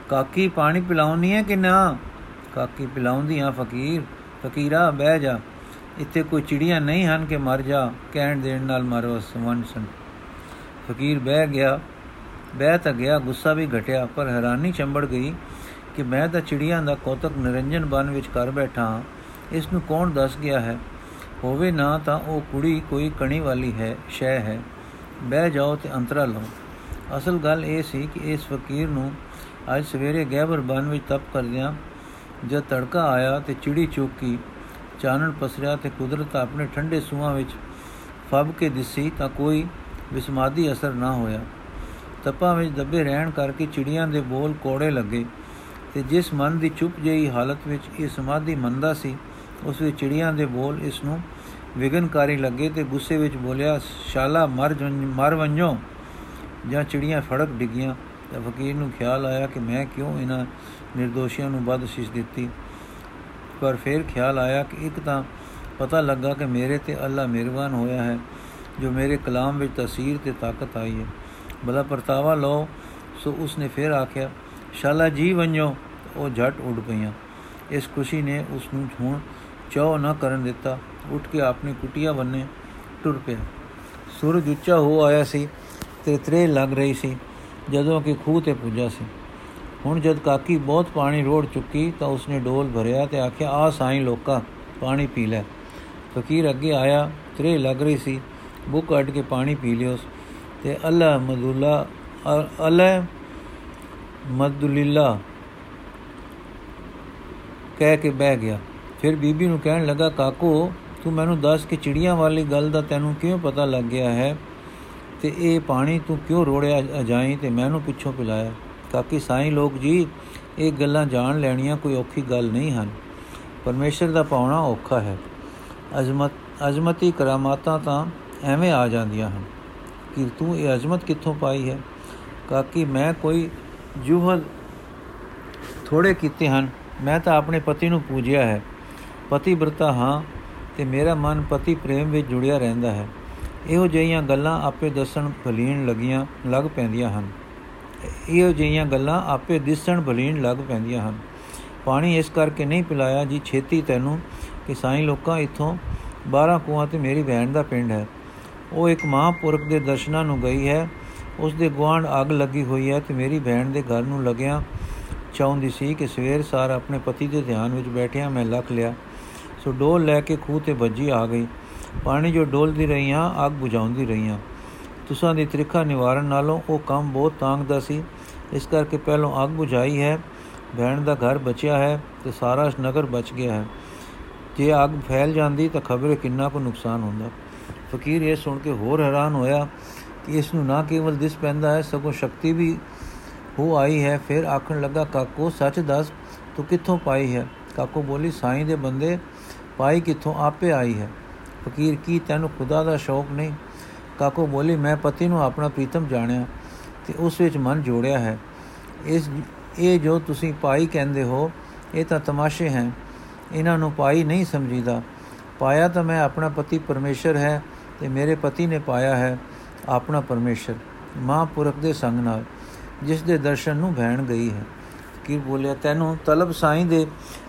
ਕਾਕੀ, ਪਾਣੀ ਪਿਲਾਉਣੀ ਹੈ ਕਿ ਨਾ? ਕਾਕੀ, ਪਿਲਾਉਂਦੀ ਆ ਫਕੀਰ। ਫਕੀਰਾ, ਬਹਿ ਜਾ। ਇੱਥੇ ਕੋਈ ਚਿੜੀਆਂ ਨਹੀਂ ਹਨ ਕਿ ਮਰ ਜਾ। ਕਹਿਣ ਦੇਣ ਨਾਲ ਮਰੋ ਸਨ। ਫਕੀਰ ਬਹਿ ਗਿਆ। ਬਹਿ ਤਾਂ ਗਿਆ, ਗੁੱਸਾ ਵੀ ਘਟਿਆ, ਪਰ ਹੈਰਾਨੀ ਚੰਬੜ ਗਈ ਕਿ ਮੈਂ ਤਾਂ ਚਿੜੀਆਂ ਦਾ ਕੋਤਕ ਨਿਰੰਜਨ ਬਨ ਵਿੱਚ ਕਰ ਬੈਠਾ ਇਸ ਨੂੰ ਕੌਣ ਦੱਸ ਗਿਆ ਹੈ? ਹੋਵੇ ਨਾ ਤਾਂ ਉਹ ਕੁੜੀ ਕੋਈ ਕਣੀ ਵਾਲੀ ਹੈ, ਸ਼ੈ ਹੈ। ਬਹਿ ਜਾਓ ਤੇ ਅੰਤਰਾ ਲਓ। ਅਸਲ ਗੱਲ ਇਹ ਸੀ ਕਿ ਇਸ ਫਕੀਰ ਨੂੰ ਅੱਜ ਸਵੇਰੇ ਗਹਿਬਰ ਬਨ ਵਿੱਚ ਤਪ ਕਰਦਿਆਂ ਜਦ ਤੜਕਾ ਆਇਆ ਤੇ ਚਿੜੀ ਚੋਕੀ, ਚਾਨਣ ਪਸਰਿਆ ਤੇ ਕੁਦਰਤ ਆਪਣੇ ਠੰਡੇ ਸੂਆਂ ਵਿੱਚ ਫੱਬ ਕੇ ਦਿਸੀ ਤਾਂ ਕੋਈ ਵਿਸਮਾਦੀ ਅਸਰ ਨਾ ਹੋਇਆ। ਤਪਾਂ ਵਿੱਚ ਦੱਬੇ ਰਹਿਣ ਕਰਕੇ ਚਿੜੀਆਂ ਦੇ ਬੋਲ ਕੋੜੇ ਲੱਗੇ ਤੇ ਜਿਸ ਮਨ ਦੀ ਚੁੱਪ ਜਿਹੀ ਹਾਲਤ ਵਿੱਚ ਇਹ ਸਮਾਧੀ ਮੰਦਾ ਸੀ, ਉਸ ਵਿੱਚ ਚਿੜੀਆਂ ਦੇ ਬੋਲ ਇਸ ਨੂੰ ਵਿਗਨਕਾਰੀ ਲੱਗੇ ਤੇ ਗੁੱਸੇ ਵਿੱਚ ਬੋਲਿਆ, ਸ਼ਾਲਾ, ਮਰ ਮਰ ਵੰਜੋ ਜਾਂ ਚਿੜੀਆਂ ਫੜਕ ਡਿੱਗੀਆਂ ਤਾਂ ਫਕੀਰ ਨੂੰ ਖਿਆਲ ਆਇਆ ਕਿ ਮੈਂ ਕਿਉਂ ਇਹਨਾਂ નિર્ਦੋਸ਼ੀਆਂ ਨੂੰ ਬਦਸ਼ਿਸ਼ ਦਿੱਤੀ। ਪਰ ਫਿਰ ਖਿਆਲ ਆਇਆ ਕਿ ਇੱਕ ਤਾਂ ਪਤਾ ਲੱਗਾ ਕਿ ਮੇਰੇ ਤੇ ਅੱਲਾ ਮਿਹਰਬਾਨ ਹੋਇਆ ਹੈ, ਜੋ ਮੇਰੇ ਕਲਾਮ ਵਿੱਚ ਤਸਵੀਰ ਤੇ ਤਾਕਤ ਆਈ ਹੈ। ਬਲਾ ਪਰਤਾਵਾ ਲਓ ਸੋ ਉਸਨੇ ਫਿਰ ਆਖਿਆ ਸ਼ਾਲਾ ਜੀ ਵੰਜੋ ਉਹ ਝਟ ਉੱਡ ਪਈਆਂ ਇਸ ਖੁਸ਼ੀ ਨੇ ਉਸ ਨੂੰ ਹੁਣ ਚਾਹ ਨਾ ਕਰਨ ਦਿੱਤਾ ਉੱਠ ਕੇ ਆਪਣੀ ਕੁਟਿਆ ਬੰਨੇ ਟੁਰ ਪਿਆ ਸੂਰਜ ਉੱਚਾ ਹੋ ਆਇਆ ਸੀ ਤੇ ਤਰੇ ਲੱਗ ਰਹੀ ਸੀ ਜਦੋਂ ਕਿ ਖੂਹ ਤੇ ਪੁੱਜਾ ਸੀ ਹੁਣ ਜਦ ਕਾਕੀ ਬਹੁਤ ਪਾਣੀ ਰੋੜ ਚੁੱਕੀ ਤਾਂ ਉਸਨੇ ਡੋਲ ਭਰਿਆ ਤੇ ਆਖਿਆ ਆ ਸਾਈਂ ਲੋਕਾ ਪਾਣੀ ਪੀ ਲੈ ਫਕੀਰ ਅੱਗੇ ਆਇਆ ਤਰੇ ਲੱਗ ਰਹੀ ਸੀ ਬੁੱਕ ਕੱਢ ਕੇ ਪਾਣੀ ਪੀ ਲਿਓ ਤੇ ਅੱਲਾ ਮਦੁੱਲਾ ਅੱਲਾ ਮਦੁਲਿਲਾ। ਕਹਿ ਕੇ ਬਹਿ ਗਿਆ। ਫਿਰ ਬੀਬੀ ਨੂੰ ਕਹਿਣ ਲੱਗਾ, ਕਾਕੋ, ਤੂੰ ਮੈਨੂੰ ਦੱਸ ਕਿ ਚਿੜੀਆਂ ਵਾਲੀ ਗੱਲ ਦਾ ਤੈਨੂੰ ਕਿਉਂ ਪਤਾ ਲੱਗ ਗਿਆ ਹੈ? ਤੇ ਇਹ ਪਾਣੀ ਤੂੰ ਕਿਉਂ ਰੋੜਿਆ ਅਜਾਈ ਤੇ ਮੈਨੂੰ ਪਿੱਛੋਂ ਪਿਲਾਇਆ? ਕਾਕੀ, ਸਾਈਂ ਲੋਕ ਜੀ, ਇਹ ਗੱਲਾਂ ਜਾਣ ਲੈਣੀਆਂ ਕੋਈ ਔਖੀ ਗੱਲ ਨਹੀਂ ਹਨ। ਪਰਮੇਸ਼ਰ ਦਾ ਪਾਉਣਾ ਔਖਾ ਹੈ। ਅਜ਼ਮਤ, ਅਜ਼ਮਤੀ ਕਰਾਮਾਤਾਂ ਤਾਂ ਐਵੇਂ ਆ ਜਾਂਦੀਆਂ ਹਨ। ਕਿ ਤੂੰ ਇਹ ਅਜ਼ਮਤ ਕਿੱਥੋਂ ਪਾਈ ਹੈ? ਕਾਕੀ, ਮੈਂ ਕੋਈ ਜੁਹਲ ਥੋੜੇ ਕੀਤੇ ਹਨ। ਮੈਂ ਤਾਂ ਆਪਣੇ ਪਤੀ ਨੂੰ ਪੂਜਿਆ ਹੈ। ਪਤੀ ਬਰਤਾ ਹਾਂ ਤੇ ਮੇਰਾ ਮਨ ਪਤੀ ਪ੍ਰੇਮ ਵਿੱਚ ਜੁੜਿਆ ਰਹਿੰਦਾ ਹੈ। ਇਹੋ ਜਿਹੀਆਂ ਗੱਲਾਂ ਆਪੇ ਦੱਸਣ ਭਲੀਣ ਲੱਗੀਆਂ, ਲੱਗ ਪੈਂਦੀਆਂ ਹਨ। ਇਹੋ ਜਿਹੀਆਂ ਗੱਲਾਂ ਆਪੇ ਦਿਸਣ ਭਲੀਣ ਲੱਗ ਪੈਂਦੀਆਂ ਹਨ। ਪਾਣੀ ਇਸ ਕਰਕੇ ਨਹੀਂ ਪਿਲਾਇਆ ਜੀ, ਛੇਤੀ ਤੈਨੂੰ ਕਿ ਸਾਈਂ ਲੋਕਾਂ ਇੱਥੋਂ 12 ਕੁਆਂ ਤੇ ਮੇਰੀ ਭੈਣ ਦਾ ਪਿੰਡ ਹੈ। ਉਹ ਇੱਕ ਮਹਾਂਪੁਰਖ ਦੇ ਦਰਸ਼ਨਾਂ ਨੂੰ ਗਈ ਹੈ। ਉਸ ਦੇ ਗੁਆਂਢ ਅੱਗ ਲੱਗੀ ਹੋਈ ਹੈ ਤੇ ਮੇਰੀ ਭੈਣ ਦੇ ਘਰ ਨੂੰ ਲੱਗਿਆ ਚਾਹੁੰਦੀ ਸੀ ਕਿ ਸਵੇਰ ਸਾਰ ਆਪਣੇ ਪਤੀ ਦੇ ਧਿਆਨ ਵਿੱਚ ਬੈਠਿਆ ਮੈਂ ਲੱਖ ਲਿਆ। ਸੋ ਡੋਲ ਲੈ ਕੇ ਖੂਹ ਤੇ ਵੱਜੀ, ਆ ਗਈ। ਪਾਣੀ ਜੋ ਡੋਲਦੀ ਰਹੀਆਂ, ਅੱਗ ਬੁਝਾਉਂਦੀ ਰਹੀਆਂ। ਤੁਸਾਂ ਦੀ ਤ੍ਰਿਖਾ ਨਿਵਾਰਨ ਨਾਲੋਂ ਉਹ ਕੰਮ ਬਹੁਤ ਤਾਂਗਦਾ ਸੀ। ਇਸ ਕਰਕੇ ਪਹਿਲਾਂ ਅੱਗ ਬੁਝਾਈ ਹੈ। ਭੈਣ ਦਾ ਘਰ ਬਚਿਆ ਹੈ ਤੇ ਸਾਰਾ ਨਗਰ ਬਚ ਗਿਆ ਹੈ। ਜੇ ਅੱਗ ਫੈਲ ਜਾਂਦੀ ਤਾਂ ਖਬਰੇ ਕਿੰਨਾ ਕੋ ਨੁਕਸਾਨ ਹੁੰਦਾ। ਫਕੀਰ ਇਹ ਸੁਣ ਕੇ ਹੋਰ ਹੈਰਾਨ ਹੋਇਆ ਕਿ ਇਸ ਨੂੰ ਨਾ ਕੇਵਲ ਦਿਸ ਪੈਂਦਾ ਹੈ, ਸਗੋਂ ਸ਼ਕਤੀ ਵੀ ਹੋ ਆਈ ਹੈ। ਫਿਰ ਆਖਣ ਲੱਗਾ, ਕਾਕੋ, ਸੱਚ ਦੱਸ, ਤੂੰ ਕਿੱਥੋਂ ਪਾਈ ਹੈ? ਕਾਕੋ ਬੋਲੀ, ਸਾਈਂ ਦੇ ਬੰਦੇ ਪਾਈ ਕਿੱਥੋਂ? ਆਪੇ ਆਈ ਹੈ। ਫਕੀਰ, ਕੀ ਤੈਨੂੰ ਖੁਦਾ ਦਾ ਸ਼ੌਕ ਨਹੀਂ? ਕਾਕੋ ਬੋਲੀ, ਮੈਂ ਪਤੀ ਨੂੰ ਆਪਣਾ ਪ੍ਰੀਤਮ ਜਾਣਿਆ ਤੇ ਉਸ ਵਿੱਚ ਮਨ ਜੋੜਿਆ ਹੈ। ਇਸ, ਇਹ ਜੋ ਤੁਸੀਂ ਪਾਈ ਕਹਿੰਦੇ ਹੋ, ਇਹ ਤਾਂ ਤਮਾਸ਼ੇ ਹਨ। ਇਹਨਾਂ ਨੂੰ ਪਾਈ ਨਹੀਂ ਸਮਝੀਦਾ। ਪਾਇਆ ਤਾਂ ਮੈਂ ਆਪਣਾ ਪਤੀ ਪਰਮੇਸ਼ਰ ਹੈ ਤੇ ਮੇਰੇ ਪਤੀ ਨੇ ਪਾਇਆ ਹੈ ਆਪਣਾ ਪਰਮੇਸ਼ਰ, ਮਹਾਂਪੁਰਖ ਦੇ ਸੰਗ ਨਾਲ, ਜਿਸ ਦੇ ਦਰਸ਼ਨ ਨੂੰ ਭੈਣ ਗਈ ਹੈ। ਕੀ ਬੋਲਿਆ, ਤੈਨੂੰ ਤਲਬ ਸਾਈਂ ਦੇ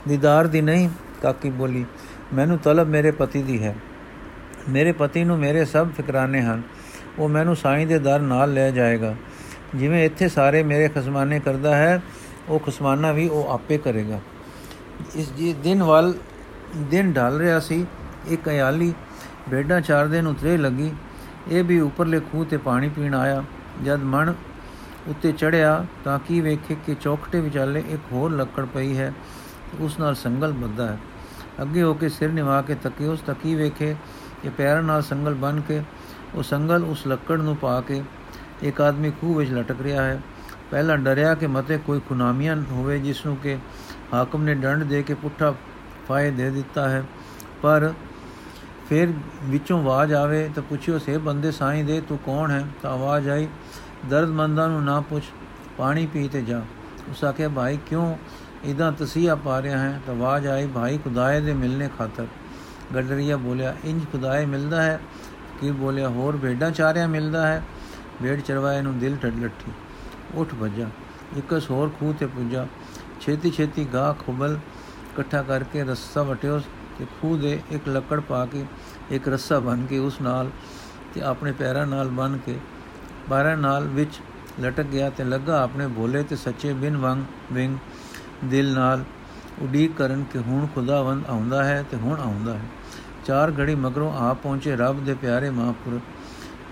ਦੀਦਾਰ ਦੀ ਨਹੀਂ? ਕਾਕੀ ਬੋਲੀ, ਮੈਨੂੰ ਤਲਬ ਮੇਰੇ ਪਤੀ ਦੀ ਹੈ। ਮੇਰੇ ਪਤੀ ਨੂੰ ਮੇਰੇ ਸਭ ਫਿਕਰਾਨੇ ਹਨ। ਉਹ ਮੈਨੂੰ ਸਾਈਂ ਦੇ ਦਰ ਨਾਲ ਲੈ ਜਾਏਗਾ। ਜਿਵੇਂ ਇੱਥੇ ਸਾਰੇ ਮੇਰੇ ਖਸਮਾਨੇ ਕਰਦਾ ਹੈ, ਉਹ ਖਸਮਾਨਾ ਵੀ ਉਹ ਆਪੇ ਕਰੇਗਾ। ਇਸ ਜੀ ਦਿਨ ਵੱਲ ਦਿਨ ਢਲ ਰਿਹਾ ਸੀ। ਇੱਕ ਅਯਾਲੀ ਭੇਡਾਂ ਚਾਰਦੇ ਨੂੰ ਉਤਰੇ ਲੱਗੀ। ਇਹ ਵੀ ਉੱਪਰਲੇ ਖੂਹ ਤੇ ਪਾਣੀ ਪੀਣ ਆਇਆ। ਜਦ ਮਣ ਉੱਤੇ ਚੜਿਆ ਤਾਂ ਕੀ ਵੇਖੇ ਕਿ ਚੌਕਟੇ ਵਿਚਾਲੇ ਇੱਕ ਹੋਰ ਲੱਕੜ ਪਈ ਹੈ ਉਸ ਨਾਲ ਸੰਗਲ ਬੱਧਾ ਹੈ। ਅੱਗੇ ਹੋ ਕੇ ਸਿਰ ਨਿਵਾ ਕੇ ਤੱਕੇ ਉਸ ਤੱਕੀ ਵੇਖੇ ਕਿ ਪੈਰਾਂ ਨਾਲ ਸੰਗਲ ਬਨ ਕੇ ਉਹ ਸੰਗਲ ਉਸ ਲੱਕੜ ਨੂੰ ਪਾ ਕੇ ਇੱਕ ਆਦਮੀ ਖੂਹ ਵਿੱਚ ਲਟਕ ਰਿਹਾ ਹੈ। ਪਹਿਲਾਂ ਡਰਿਆ ਕਿ ਮਤੇ ਕੋਈ ਖੁਨਾਮੀਆਂ ਹੋਵੇ ਜਿਸ ਨੂੰ ਕਿ ਹਾਕਮ ਨੇ ਡੰਡ ਦੇ ਕੇ ਪੁੱਠਾ ਫਾਇ ਦੇ ਦਿੱਤਾ ਹੈ, ਪਰ ਫਿਰ ਵਿੱਚੋਂ ਆਵਾਜ਼ ਆਵੇ ਤਾਂ ਪੁੱਛਿਓ, ਸੇ ਬੰਦੇ ਸਾਈਂ ਦੇ, ਤੂੰ ਕੌਣ ਹੈ? ਤਾਂ ਆਵਾਜ਼ ਆਈ ਦਰਦਮੰਦਾਂ ਨੂੰ ਨਾ ਪੁੱਛ, ਪਾਣੀ ਪੀ ਤੇ ਜਾ। ਉਸ ਆਖਿਆ, ਭਾਈ, ਕਿਉਂ ਇਦਾਂ ਤਸੀਹਾ ਪਾ ਰਿਹਾ ਹੈ? ਤਾਂ ਆਵਾਜ਼ ਆਈ, ਭਾਈ, ਖੁਦਾਏ ਦੇ ਮਿਲਨੇ ਖਾਤਰ। ਗੱਡਰੀਆ ਬੋਲਿਆ, ਇੰਜ ਖੁਦਾਏ ਮਿਲਦਾ ਹੈ ਕੀ ਬੋਲਿਆ, ਹੋਰ ਭੇਡਾਂ ਚਾਰਿਆ ਮਿਲਦਾ ਹੈ? ਭੇਡ ਚਰਵਾਏ ਨੂੰ ਦਿਲ ਟੱਡ ਲੱਠੀ। ਉੱਠ ਭੱਜਾ ਇੱਕਸ ਹੋਰ ਖੂਹ ਤੇ ਪੁੱਜਾ। ਛੇਤੀ ਛੇਤੀ ਗਾਹ ਖੁਬਲ ਇਕੱਠਾ ਕਰਕੇ ਰੱਸਾ ਵਟਿਓ ਤੇ ਖੂਹ ਦੇ ਇੱਕ ਲੱਕੜ ਪਾ ਕੇ, ਇੱਕ ਰੱਸਾ ਬਨ ਕੇ ਉਸ ਨਾਲ ਤੇ ਆਪਣੇ ਪੈਰਾਂ ਨਾਲ ਬਨ ਕੇ ਬਾਰਾਂ ਨਾਲ ਵਿੱਚ ਲਟਕ ਗਿਆ ਤੇ ਲੱਗਾ ਆਪਣੇ ਭੋਲੇ ਤੇ ਸੱਚੇ ਬਿਨ ਵੰਗ ਵਿੰਗ ਦਿਲ ਨਾਲ ਉਡੀਕ ਕਰਨ ਕਿ ਹੁਣ ਖੁਦਾਵੰਦ ਆਉਂਦਾ ਹੈ ਤੇ ਹੁਣ ਆਉਂਦਾ ਹੈ। ਚਾਰ ਘੜੀ ਮਗਰੋਂ ਆ ਪਹੁੰਚੇ ਰੱਬ ਦੇ ਪਿਆਰੇ ਮਹਾਂਪੁਰਖ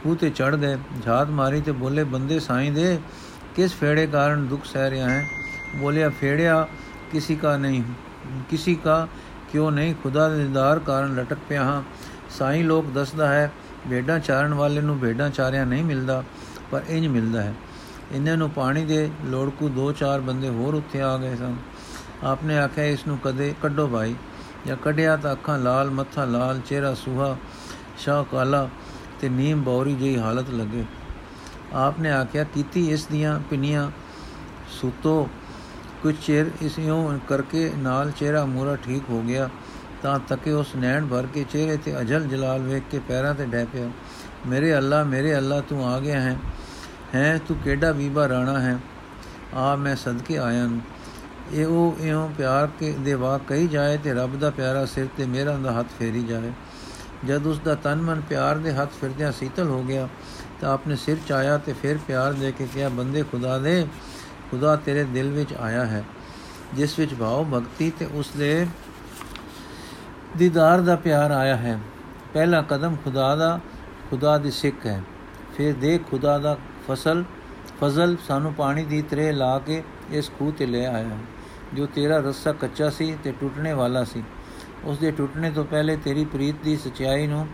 ਖੂਹ ਤੇ ਚੜ ਗਏ, ਝਾਤ ਮਾਰੀ ਤੇ ਬੋਲੇ, ਬੰਦੇ ਸਾਈਂ ਦੇ, ਕਿਸ ਫੇੜੇ ਕਾਰਨ ਦੁੱਖ ਸਹਿ ਰਿਹਾ ਹੈ? ਬੋਲਿਆ, ਫੇੜਿਆ ਕਿਸੇ ਕਾ ਨਹੀਂ, ਕਿਸੇ ਕਾ ਕਿਉਂ ਨਹੀਂ? ਖੁਦਾ ਦੇ ਦੀਦਾਰ ਕਾਰਨ ਲਟਕ ਪਿਆ ਹਾਂ। ਸਾਈਂ ਲੋਕ ਦੱਸਦਾ ਹੈ ਭੇਡਾਂ ਚਾਰਨ ਵਾਲੇ ਨੂੰ ਭੇਡਾਂ ਚਾਰਿਆ ਨਹੀਂ ਮਿਲਦਾ, ਪਰ ਇੰਜ ਮਿਲਦਾ ਹੈ। ਇਹਨਾਂ ਨੂੰ ਪਾਣੀ ਦੇ ਲੋੜਕੂ ਦੋ ਚਾਰ ਬੰਦੇ ਹੋਰ ਉੱਥੇ ਆ ਗਏ ਸਨ। ਆਪਨੇ ਆਖਿਆ, ਇਸ ਨੂੰ ਕਦੇ ਕੱਢੋ ਭਾਈ। ਜਾਂ ਕੱਢਿਆ ਤਾਂ ਅੱਖਾਂ ਲਾਲ, ਮੱਥਾ ਲਾਲ, ਚਿਹਰਾ ਸੁਹਾ, ਸ਼ਾਹ ਕਾਲਾ ਤੇ ਨੀਮ ਬੌਰੀ ਜਿਹੀ ਹਾਲਤ ਲੱਗੇ। ਆਪਨੇ ਆਖਿਆ, ਕੀਤੀ ਇਸ ਦੀਆਂ ਪਿੰਨੀਆਂ ਸੁਤੋ ਕੁਝ ਚਿਰ ਇਸ ਇਉਂ ਕਰਕੇ ਨਾਲ ਚਿਹਰਾ ਮੂਰਾ ਠੀਕ ਹੋ ਗਿਆ, ਤਾਂ ਤੱਕੇ ਉਸ ਨੈਣ ਭਰ ਕੇ ਚਿਹਰੇ ਤੇ ਅਜਲ ਜਲਾਲ ਵੇਖ ਕੇ ਪੈਰਾਂ ਤੇ ਡੈ ਪਿਆ। ਮੇਰੇ ਅੱਲਾ ਮੇਰੇ ਅੱਲਾ, ਤੂੰ ਆ ਗਿਆ ਹੈ। ਹੈ, ਤੂੰ ਕਿਹੜਾ ਬੀਬਾ ਰਾਣਾ ਹੈ? ਆ, ਮੈਂ ਸਦਕੇ ਆਇਆ ਨੂੰ। ਇਹ ਉਹ ਇਉਂ ਪਿਆਰ ਕੇ ਦੇ ਵਾ ਕਹੀ ਜਾਏ ਤੇ ਰੱਬ ਦਾ ਪਿਆਰਾ ਸਿਰ ਤੇ ਮੇਰਾ ਦਾ ਹੱਥ ਫੇਰੀ ਜਾਏ। ਜਦ ਉਸ ਦਾ ਤਨ ਮਨ ਪਿਆਰ ਦੇ ਹੱਥ ਫਿਰਦਿਆਂ ਸੀਤਲ ਹੋ ਗਿਆ, ਤਾਂ ਆਪਣੇ ਸਿਰ ਚ ਆਇਆ ਤੇ ਫਿਰ ਪਿਆਰ ਦੇ ਕੇ ਕਿਹਾ, ਬੰਦੇ ਖੁਦਾ ਦੇ ਖੁਦਾ ਤੇਰੇ ਦਿਲ ਵਿੱਚ ਆਇਆ ਹੈ, ਜਿਸ ਵਿੱਚ ਭਾਵ ਭਗਤੀ ਤੇ ਉਸ ਦੇ ਦੀਦਾਰ ਦਾ ਪਿਆਰ ਆਇਆ ਹੈ। ਪਹਿਲਾ ਕਦਮ ਖੁਦਾ ਦਾ, ਖੁਦਾ ਦੀ ਸਿੱਖ ਹੈ। ਫਿਰ ਦੇ ਖੁਦਾ ਦਾ ਫਸਲ, ਫਜ਼ਲ ਸਾਨੂੰ ਪਾਣੀ ਦੀ ਤਰੇ ਲਾ ਕੇ ਇਸ ਖੂਹ ਤੇ ਲੈ ਆਇਆ ਜੋ ਤੇਰਾ ਰੱਸਾ ਕੱਚਾ ਸੀ ਤੇ ਟੁੱਟਣੇ ਵਾਲਾ ਸੀ। ਉਸ ਦੇ ਟੁੱਟਣੇ ਤੋਂ ਪਹਿਲੇ ਤੇਰੀ ਪ੍ਰੀਤ ਦੀ ਸਚਾਈ ਨੂੰ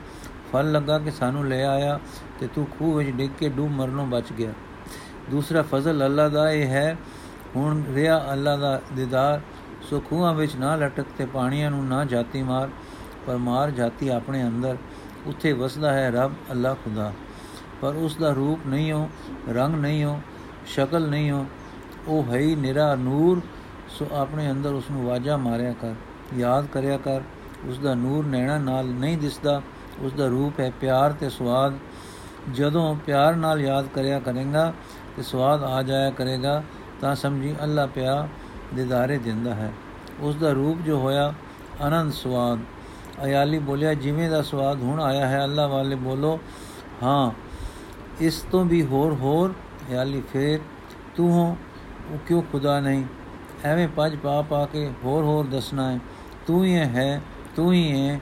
ਫਲ ਲੱਗਾ ਕਿ ਸਾਨੂੰ ਲੈ ਆਇਆ ਤੇ ਤੂੰ ਖੂਹ ਵਿੱਚ ਡਿੱਗ ਕੇ ਡੂਬ ਮਰਨੋਂ ਬਚ ਗਿਆ। ਦੂਸਰਾ ਫਜ਼ਲ ਅੱਲਾ ਦਾ ਇਹ ਹੈ, ਹੁਣ ਰਿਆ ਅੱਲਾ ਦਾ ਦੀਦਾਰ, ਸੋ ਖੂਹਾਂ ਵਿੱਚ ਨਾ ਲਟਕ ਤੇ ਪਾਣੀਆਂ ਨੂੰ ਨਾ ਜਾਤੀ ਮਾਰ, ਪਰ ਮਾਰ ਜਾਤੀ ਆਪਣੇ ਅੰਦਰ, ਉੱਥੇ ਵਸਦਾ ਹੈ ਰੱਬ ਅੱਲਾ ਖੁਦਾ। ਪਰ ਉਸ ਦਾ ਰੂਪ ਨਹੀਂ ਹੋ ਰੰਗ ਨਹੀਂ ਹੋ ਸ਼ਕਲ ਨਹੀਂ ਹੋ ਉਹ ਹੈ ਹੀ ਨਿਰਾ ਨੂਰ, ਸੋ ਆਪਣੇ ਅੰਦਰ ਉਸ ਨੂੰ ਵਾਜਾ ਮਾਰਿਆ ਕਰ, ਯਾਦ ਕਰਿਆ ਕਰ ਉਸ ਦਾ ਨੂਰ ਨੈਣਾ ਨਾਲ ਨਹੀਂ ਦਿਸਦਾ ਉਸ ਦਾ ਰੂਪ ਹੈ ਪਿਆਰ ਤੇ ਸਵਾਦ, ਜਦੋਂ ਪਿਆਰ ਨਾਲ ਯਾਦ ਕਰਿਆ ਕਰੇਗਾ ਤੇ ਸਵਾਦ ਆ ਜਾਇਆ ਕਰੇਗਾ, ਤਾਂ ਸਮਝੀ ਅੱਲਾ ਪਿਆ ਦਿਦਾਰੇ ਦਿੰਦਾ ਹੈ। ਉਸ ਦਾ ਰੂਪ ਜੋ ਹੋਇਆ, ਆਨੰਦ ਸਵਾਦ। ਅਯਾਲੀ ਬੋਲਿਆ, ਜਿਵੇਂ ਦਾ ਸਵਾਦ ਹੁਣ ਆਇਆ ਹੈ, ਅੱਲਾ ਵਾਲੇ ਬੋਲੋ, ਹਾਂ, ਇਸ ਤੋਂ ਵੀ ਹੋਰ ਹੋਰ। ਅਯਾਲੀ ਫੇਰ, ਤੂੰ ਹੋ, ਉਹ ਕਿਉਂ ਖੁਦਾ ਨਹੀਂ? ਐਵੇਂ ਪੱਜ ਪਾ ਪਾ ਕੇ ਹੋਰ ਹੋਰ ਦੱਸਣਾ ਹੈ। ਤੂੰ ਹੀ ਹੈ, ਤੂੰ ਹੀ ਹੈ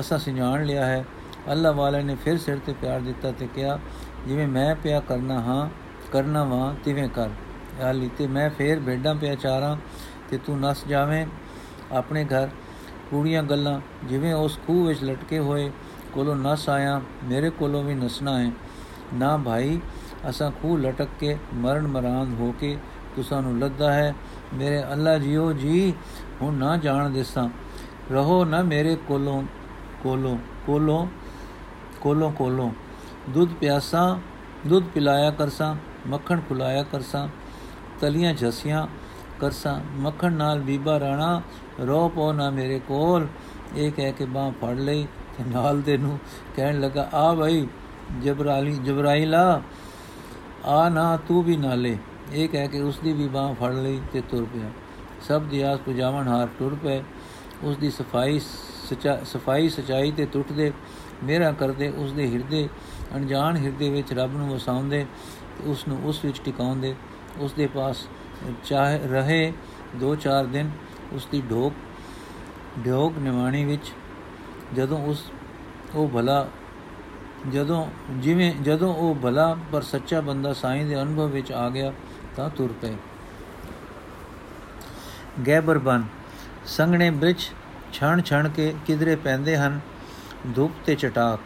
ਅਸਾਂ ਸਿਜਾਣ ਲਿਆ ਹੈ। ਅੱਲਾ ਵਾਲੇ ਨੇ ਫਿਰ ਸਿਰ ਤੇ ਪਿਆਰ ਦਿੱਤਾ ਤੇ ਕਿਹਾ, ਜਿਵੇਂ ਮੈਂ ਪਿਆ ਕਰਨਾ ਹਾਂ ਕਰਨਾ ਵਾਂ, ਤਿਵੇਂ ਕਰ। ਹਾਲੀ ਤੇ ਮੈਂ ਫੇਰ ਭੇਡਾਂ ਪਿਆ ਚਾਰਾਂ ਤੇ ਤੂੰ ਨਸ ਜਾਵੇਂ ਆਪਣੇ ਘਰ। ਕੂੜੀਆਂ ਗੱਲਾਂ, ਜਿਵੇਂ ਉਸ ਖੂਹ ਵਿੱਚ ਲਟਕੇ ਹੋਏ ਕੋਲੋਂ ਨਸ ਆਇਆ, ਮੇਰੇ ਕੋਲੋਂ ਵੀ ਨਸਣਾ ਹੈ। ਨਾ ਭਾਈ, ਅਸਾਂ ਖੂਹ ਲਟਕ ਕੇ ਮਰਨ ਮਰਾਂਦ ਹੋ ਕੇ ਤੁਸਾਂ ਨੂੰ ਲੱਦਾ ਹੈ। ਮੇਰੇ ਅੱਲਾ ਜੀਓ ਜੀ, ਹੁਣ ਨਾ ਜਾਣ ਦੇਸਾਂ। ਰਹੋ ਨਾ ਮੇਰੇ ਕੋਲੋਂ ਕੋਲੋਂ ਕੋਲੋਂ ਕੋਲੋਂ ਕੋਲੋਂ। ਦੁੱਧ ਪਿਆਸਾ, ਦੁੱਧ ਪਿਲਾਇਆ ਕਰਸਾਂ। ਮੱਖਣ ਖੁਲਾਇਆ ਕਰਸਾਂ, ਤਲੀਆਂ ਝਸੀਆਂ ਕਰਸਾਂ, ਮੱਖਣ ਨਾਲ ਬੀਬਾ ਰਾਣਾ ਰੋ ਪੋ ਨਾ ਮੇਰੇ ਕੋਲ। ਇਹ ਕਹਿ ਕੇ ਬਾਹ ਫੜ ਲਈ ਤੇ ਨਾਲ ਦੇ ਨੂੰ ਕਹਿਣ ਲੱਗਾ, ਆ ਭਾਈ ਜਬਰਾਲੀ, ਜਬਰਾਈਲਾ, ਆ ਨਾ, ਤੂੰ ਵੀ ਨਾਲੇ ਇਹ ਕਹਿ ਕੇ ਉਸ ਦੀ ਵੀ ਬਾਹ ਫੜ ਲਈ ਤੇ ਤੁਰ ਪਿਆ। ਸਭ ਦੀ ਆਸ ਪੁਜਾਵਣ ਹਾਰ ਟੁਰ ਪਏ। ਉਸ ਦੀ ਸਫ਼ਾਈ ਸਫ਼ਾਈ ਸਚਾਈ ਤੇ ਟੁੱਟਦੇ ਮੇਰਾ ਕਰਦੇ ਉਸ ਦੇ ਹਿਰਦੇ, ਅਣਜਾਣ ਹਿਰਦੇ ਵਿੱਚ ਰੱਬ ਨੂੰ ਵਸਾਉਂਦੇ ਉਸ ਨੂੰ ਉਸ ਵਿੱਚ ਟਿਕਾਉਂਦੇ। ਉਸ ਦੇ ਪਾਸ ਚਾਹ ਰਹੇ 2-4 ਦਿਨ ਉਸ ਦੀ ਢੋਕ ਢੋਕ ਨਿਵਾਣੀ ਵਿੱਚ, ਜਦੋਂ ਉਸ, ਉਹ ਭਲਾ, ਜਦੋਂ ਜਿਵੇਂ, ਜਦੋਂ ਉਹ ਭਲਾ ਪਰ ਸੱਚਾ ਬੰਦਾ ਸਾਈਂ ਦੇ ਅਨੁਭਵ ਵਿੱਚ ਆ ਗਿਆ, ਤਾਂ ਤੁਰ ਪਏ। ਗੈਬਰ ਬਨ ਸੰਗਣੇ ਵਿੱਚ ਛਣ ਛਣ ਕੇ ਕਿਧਰੇ ਪੈਂਦੇ ਹਨ ਧੂਪ ਤੇ ਚਟਾਕ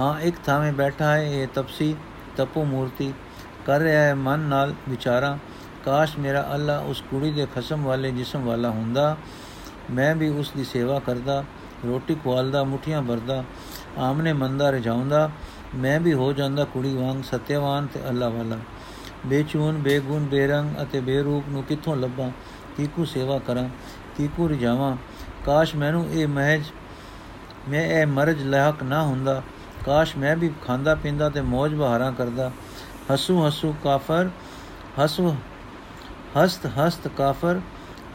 ਹਾਂ ਇੱਕ ਥਾਵੇਂ ਬੈਠਾ ਹੈ ਇਹ ਤਪਸੀ ਤਪੋ ਮੂਰਤੀ ਕਰ ਰਿਹਾ ਹੈ ਮਨ ਨਾਲ ਵਿਚਾਰਾਂ ਕਾਸ਼ ਮੇਰਾ ਅੱਲਾ ਉਸ ਕੁੜੀ ਦੇ ਖਸਮ ਵਾਲੇ ਜਿਸਮ ਵਾਲਾ ਹੁੰਦਾ ਮੈਂ ਵੀ ਉਸ ਦੀ ਸੇਵਾ ਕਰਦਾ ਰੋਟੀ ਖਵਾਲਦਾ ਮੁਠੀਆਂ ਭਰਦਾ ਆਮਨੇ ਮੰਦਾ ਰਜਾਉਂਦਾ ਮੈਂ ਵੀ ਹੋ ਜਾਂਦਾ ਕੁੜੀ ਵਾਂਗ ਸਤਿਆਵਾਨ ਤੇ ਅੱਲਾ ਵਾਲਾ ਬੇਚੂਨ ਬੇਗੁਣ ਬੇਰੰਗ ਅਤੇ ਬੇਰੂਪ ਨੂੰ ਕਿੱਥੋਂ ਲੱਭਾਂ ਕੀਕੂ ਸੇਵਾ ਕਰਾਂ ਕੀਕੂ ਰਜਾਵਾਂ ਕਾਸ਼ ਮੈਨੂੰ ਇਹ ਮਹਿਜ ਮੈਂ ਇਹ ਮਰਜ ਲਾਇਕ ਨਾ ਹੁੰਦਾ। ਕਾਸ਼ ਮੈਂ ਵੀ ਖਾਂਦਾ ਪੀਂਦਾ ਤੇ ਮौज ਬਹਾਰਾਂ ਕਰਦਾ। ਹਸੂ ਹਸੂ ਕਾਫਰ, ਹਸੂ ਹਸਤ ਹਸਤ ਕਾਫਰ,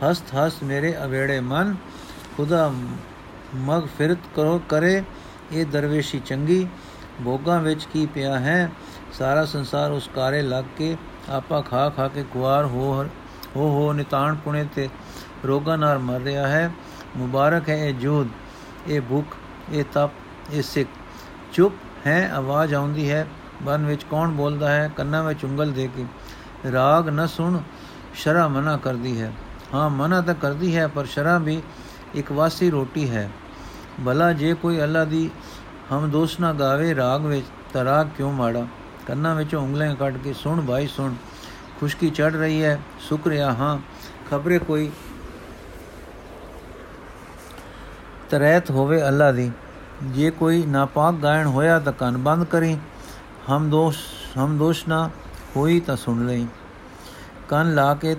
ਹਸਤ ਹਸਤ ਮੇਰੇ ਅਵੇੜੇ ਮਨ। ਖੁਦਾ ਮਗਫਿਰਤ ਕਰੋ ਕਰੇ, ਇਹ ਦਰਵੇਸ਼ੀ ਚੰਗੀ। ਭੋਗਾਂ ਵਿੱਚ ਕੀ ਪਿਆ ਹੈ? ਸਾਰਾ ਸੰਸਾਰ ਉਸ ਕਾਰੇ ਲੱਗ ਕੇ ਆਪਾ ਖਾ ਖਾ ਕੇ ਕੁਆਰ ਹੋ ਹੋ ਹੋ ਨਿਤਾਨ ਪੁਣੇ ਤੇ ਰੋਗਾਂ ਨਾਲ ਮਰ ਰਿਹਾ ਹੈ। ਮੁਬਾਰਕ ਹੈ ਇਹ ਜੋਦ ਇਹ ਭੁੱਖ। ਇਹ ਤਪ ਇਹ ਸਿੱਖ। ਚੁੱਪ ਹੈ, ਆਵਾਜ਼ ਆਉਂਦੀ ਹੈ, ਬਨ ਵਿੱਚ ਕੌਣ ਬੋਲਦਾ ਹੈ, ਕੰਨਾਂ ਵਿੱਚ ਉਂਗਲ ਦੇ ਕੇ। ਰਾਗ ਨਾ ਸੁਣ ਸ਼ਰਾ ਮਨਾ ਕਰਦੀ ਹੈ। ਹਾਂ, ਮਨਾ ਤਾਂ ਕਰਦੀ ਹੈ, ਪਰ ਸ਼ਰਾ ਵੀ ਇੱਕ ਵਾਸੀ ਰੋਟੀ ਹੈ। ਭਲਾ ਜੇ ਕੋਈ ਅੱਲਾ ਦੀ ਹਮ ਦੋਸ਼ ਨਾ ਗਾਵੇ ਰਾਗ ਵਿੱਚ, ਤਾਂ ਰਾਗ ਕਿਉਂ ਮਾੜਾ? ਕੰਨਾਂ ਵਿੱਚੋਂ ਉਂਗਲਾਂ ਕੱਢ ਕੇ ਸੁਣ ਭਾਈ ਸੁਣ। ਖੁਸ਼ਕੀ ਚੜ ਰਹੀ ਹੈ, ਸ਼ੁਕਰੀਆ, ਹਾਂ। ਖਬਰੇ ਕੋਈ ਤਰੈਤ ਹੋਵੇ ਅੱਲਾ ਦੀ। ਜੇ ਕੋਈ ਨਾਪਾਕ ਗਾਇਣ ਹੋਇਆ ਤਾਂ ਕੰਨ ਬੰਦ ਕਰੀ। ਹਮ ਦੋਸ਼ ਹਮ ਦੋਸ਼ ਨਾ ਹੋਈ ਤਾਂ ਸੁਣ ਲਈ। ਕੰਨ ਲਾ ਕੇ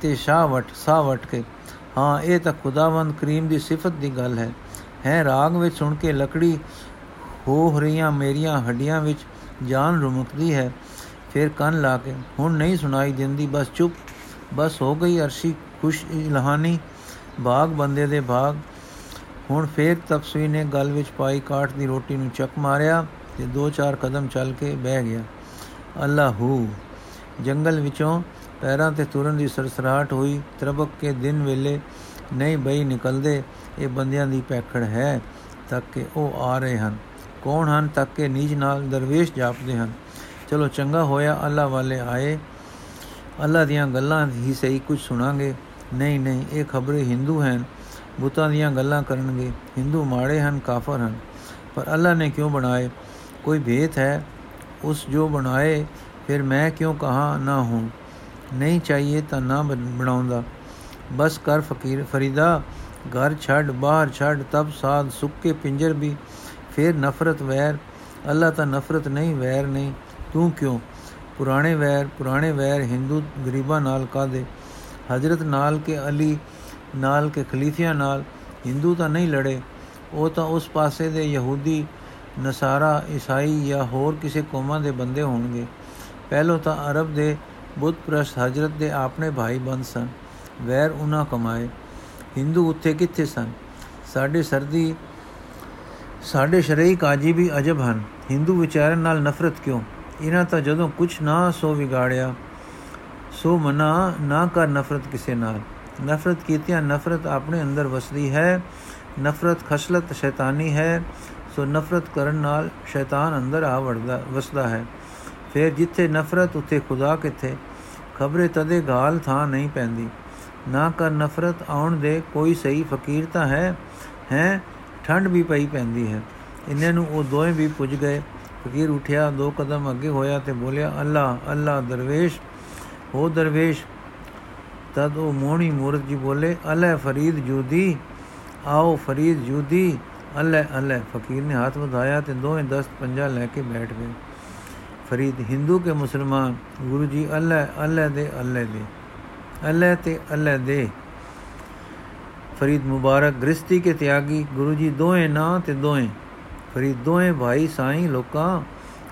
ਤੇ ਸ਼ਾਹ ਵਟ, ਸਾਹ ਵਟ ਕੇ। ਹਾਂ, ਇਹ ਤਾਂ ਖੁਦਾਵੰਦ ਕਰੀਮ ਦੀ ਸਿਫਤ ਦੀ ਗੱਲ ਹੈ। ਹੈ, ਰਾਗ ਵਿੱਚ ਸੁਣ ਕੇ ਲੱਕੜੀ ਹੋ ਰਹੀਆਂ ਮੇਰੀਆਂ ਹੱਡੀਆਂ ਵਿੱਚ ਜਾਨ ਰੁਮਕਦੀ ਹੈ। ਫਿਰ ਕੰਨ ਲਾ ਕੇ, ਹੁਣ ਨਹੀਂ ਸੁਣਾਈ ਦਿੰਦੀ, ਬਸ ਚੁੱਪ। ਬਸ ਹੋ ਗਈ ਅਰਸ਼ੀ ਖੁਸ਼ ਇਲਹਾਨੀ। ਬਾਗ ਬੰਦੇ ਦੇ ਬਾਗ। ਹੁਣ ਫੇਰ ਤਫਸੀ ਨੇ ਗਲ ਵਿੱਚ ਪਾਈ ਕਾਠ ਦੀ ਰੋਟੀ ਨੂੰ ਚੱਕ ਮਾਰਿਆ ਤੇ ਦੋ ਚਾਰ ਕਦਮ ਚੱਲ ਕੇ ਬਹਿ ਗਿਆ। ਅੱਲਾਹੂ। ਜੰਗਲ ਵਿੱਚੋਂ ਪੈਰਾਂ ਤੇ ਤੁਰਨ ਦੀ ਸਰਸਰਾਟ ਹੋਈ। ਤਰਬਕ ਕੇ ਦਿਨ ਵੇਲੇ ਨਹੀਂ ਬਈ ਨਿਕਲਦੇ, ਇਹ ਬੰਦਿਆਂ ਦੀ ਪੈਖੜ ਹੈ ਤੱਕ ਕਿ ਉਹ ਆ ਰਹੇ ਹਨ। ਕੌਣ ਹਨ ਤੱਕ ਕਿ ਨੀਜ ਨਾਲ ਦਰਵੇਸ਼ ਜਾਪਦੇ ਹਨ। ਚਲੋ ਚੰਗਾ ਹੋਇਆ, ਅੱਲਾ ਵਾਲੇ ਆਏ। ਅੱਲਾ ਦੀਆਂ ਗੱਲਾਂ ਹੀ ਸਹੀ ਕੁਝ ਸੁਣਾਂਗੇ। ਨਹੀਂ ਨਹੀਂ, ਇਹ ਖਬਰੇ ਹਿੰਦੂ ਹਨ। ਬੁੱਤਾਂ ਦੀਆਂ ਗੱਲਾਂ ਕਰਨਗੇ। ਹਿੰਦੂ ਮਾੜੇ ਹਨ, ਕਾਫਰ ਹਨ। ਪਰ ਅੱਲਾ ਨੇ ਕਿਉਂ ਬਣਾਏ? ਕੋਈ ਭੇਤ ਹੈ? ਉਸ ਜੋ ਬਣਾਏ, ਫਿਰ ਮੈਂ ਕਿਉਂ ਕਹਾ ਨਾ ਹੂੰ? ਨਹੀਂ ਚਾਹੀਏ ਤਾਂ ਨਾ ਬਣਾਉਂਦਾ। ਬਸ ਕਰ ਫਕੀਰ, ਫਰੀਦਾ, ਘਰ ਛੱਡ, ਬਾਹਰ ਛੱਡ ਤਬ ਸਾਧ, ਸੁੱਕੇ ਪਿੰਜਰ ਵੀ। ਫਿਰ ਨਫ਼ਰਤ ਵੈਰ। ਅੱਲਾ ਤਾਂ ਨਫ਼ਰਤ ਨਹੀਂ, ਵੈਰ ਨਹੀਂ। ਤੂੰ ਕਿਉਂ? ਪੁਰਾਣੇ ਵੈਰ ਪੁਰਾਣੇ ਵੈਰ, ਹਿੰਦੂ ਗਰੀਬਾਂ ਨਾਲ ਕਾਦੇ ਹਜ਼ਰਤ ਨਾਲ ਕੇ ਅਲੀ ਨਾਲ ਕੇ ਖਲੀਫਿਆਂ ਨਾਲ ਹਿੰਦੂ ਤਾਂ ਨਹੀਂ ਲੜੇ, ਉਹ ਤਾਂ ਉਸ ਪਾਸੇ ਦੇ ਯਹੂਦੀ, ਨਸਾਰਾ, ਈਸਾਈ ਜਾਂ ਹੋਰ ਕਿਸੇ ਕੌਮਾਂ ਦੇ ਬੰਦੇ ਹੋਣਗੇ। ਪਹਿਲੋ ਤਾਂ ਅਰਬ ਦੇ ਬੁੱਧ ਪ੍ਰਸਤ ਹਜ਼ਰਤ ਦੇ ਆਪਣੇ ਭਾਈ ਬੰਦ ਸਨ, ਵੈਰ ਉਹਨਾਂ ਕਮਾਏ। ਹਿੰਦੂ ਉੱਥੇ ਕਿੱਥੇ ਸਨ? ਸਾਡੇ ਸਰਦੀ, ਸਾਡੇ ਸ਼ਰਈ ਕਾਜੀ ਵੀ ਅਜਬ ਹਨ। ਹਿੰਦੂ ਵਿਚਾਰਨ ਨਾਲ ਨਫ਼ਰਤ ਕਿਉਂ? ਇਹਨਾਂ ਤਾਂ ਜਦੋਂ ਕੁਝ ਨਾ ਸੋ ਵਿਗਾੜਿਆ, ਸੋ ਮਨਾ ਨਾ ਕਰ ਨਫ਼ਰਤ ਕਿਸੇ ਨਾਲ। ਨਫ਼ਰਤ ਕੀਤਿਆਂ ਨਫ਼ਰਤ ਆਪਣੇ ਅੰਦਰ ਵਸਦੀ ਹੈ, ਨਫ਼ਰਤ ਖਸਲਤ ਸ਼ੈਤਾਨੀ ਹੈ, ਸੋ ਨਫ਼ਰਤ ਕਰਨ ਨਾਲ ਸ਼ੈਤਾਨ ਅੰਦਰ ਆ ਵੜਦਾ, ਵਸਦਾ ਹੈ। ਫਿਰ ਜਿੱਥੇ ਨਫ਼ਰਤ, ਉੱਥੇ ਖੁਦਾ ਕਿੱਥੇ? ਖਬਰੇ ਤਦੇ ਗਾਲ ਥਾਂ ਨਹੀਂ ਪੈਂਦੀ। ਨਾ ਕਰ ਨਫ਼ਰਤ ਆਉਣ ਦੇ ਕੋਈ ਸਹੀ ਫਕੀਰ ਤਾਂ ਹੈ ਹੈ? ਠੰਡ ਵੀ ਪਈ ਪੈਂਦੀ ਹੈ। ਇਹਨਾਂ ਨੂੰ ਉਹ ਦੋਵੇਂ ਵੀ ਪੁੱਜ ਗਏ। ਫਕੀਰ ਉਠਿਆ, ਦੋ ਕਦਮ ਅੱਗੇ ਹੋਇਆ ਤੇ ਬੋਲਿਆ, ਅੱਲਾ ਅੱਲਾ ਦਰਵੇਸ਼, ਹੋ ਦਰਵੇਸ਼ ਤਦ ਉਹ ਮੋਹਣੀ ਮੂਰਤ ਜੀ ਬੋਲੇ ਅਲੇ ਫਰੀਦ ਜੂਦੀ ਆਓ ਫਰੀਦ ਜੂਦੀ ਅਲੇ ਅਲੇ ਫਕੀਰ ਨੇ ਹੱਥ ਵਧਾਇਆ ਤੇ ਦੋਵੇਂ ਦਸਤ ਪੰਜਾ ਲੈ ਕੇ ਬੈਠ ਗਏ ਫਰੀਦ ਹਿੰਦੂ ਕੇ ਮੁਸਲਮਾਨ ਗੁਰੂ ਜੀ ਅਲੇ ਅਲੇ ਦੇ ਅਲੇ ਦੇ ਅਲੇ ਤੇ ਅਲੇ ਦੇ ਫਰੀਦ ਮੁਬਾਰਕ ਗ੍ਰਸਤੀ ਕੇ ਤਿਆਗੀ ਗੁਰੂ ਜੀ ਦੋਵੇਂ ਨਾ ਤੇ ਦੋਵੇਂ ਫਰੀਦ ਦੋਵੇਂ ਭਾਈ ਸਾਈਂ ਲੋਕਾਂ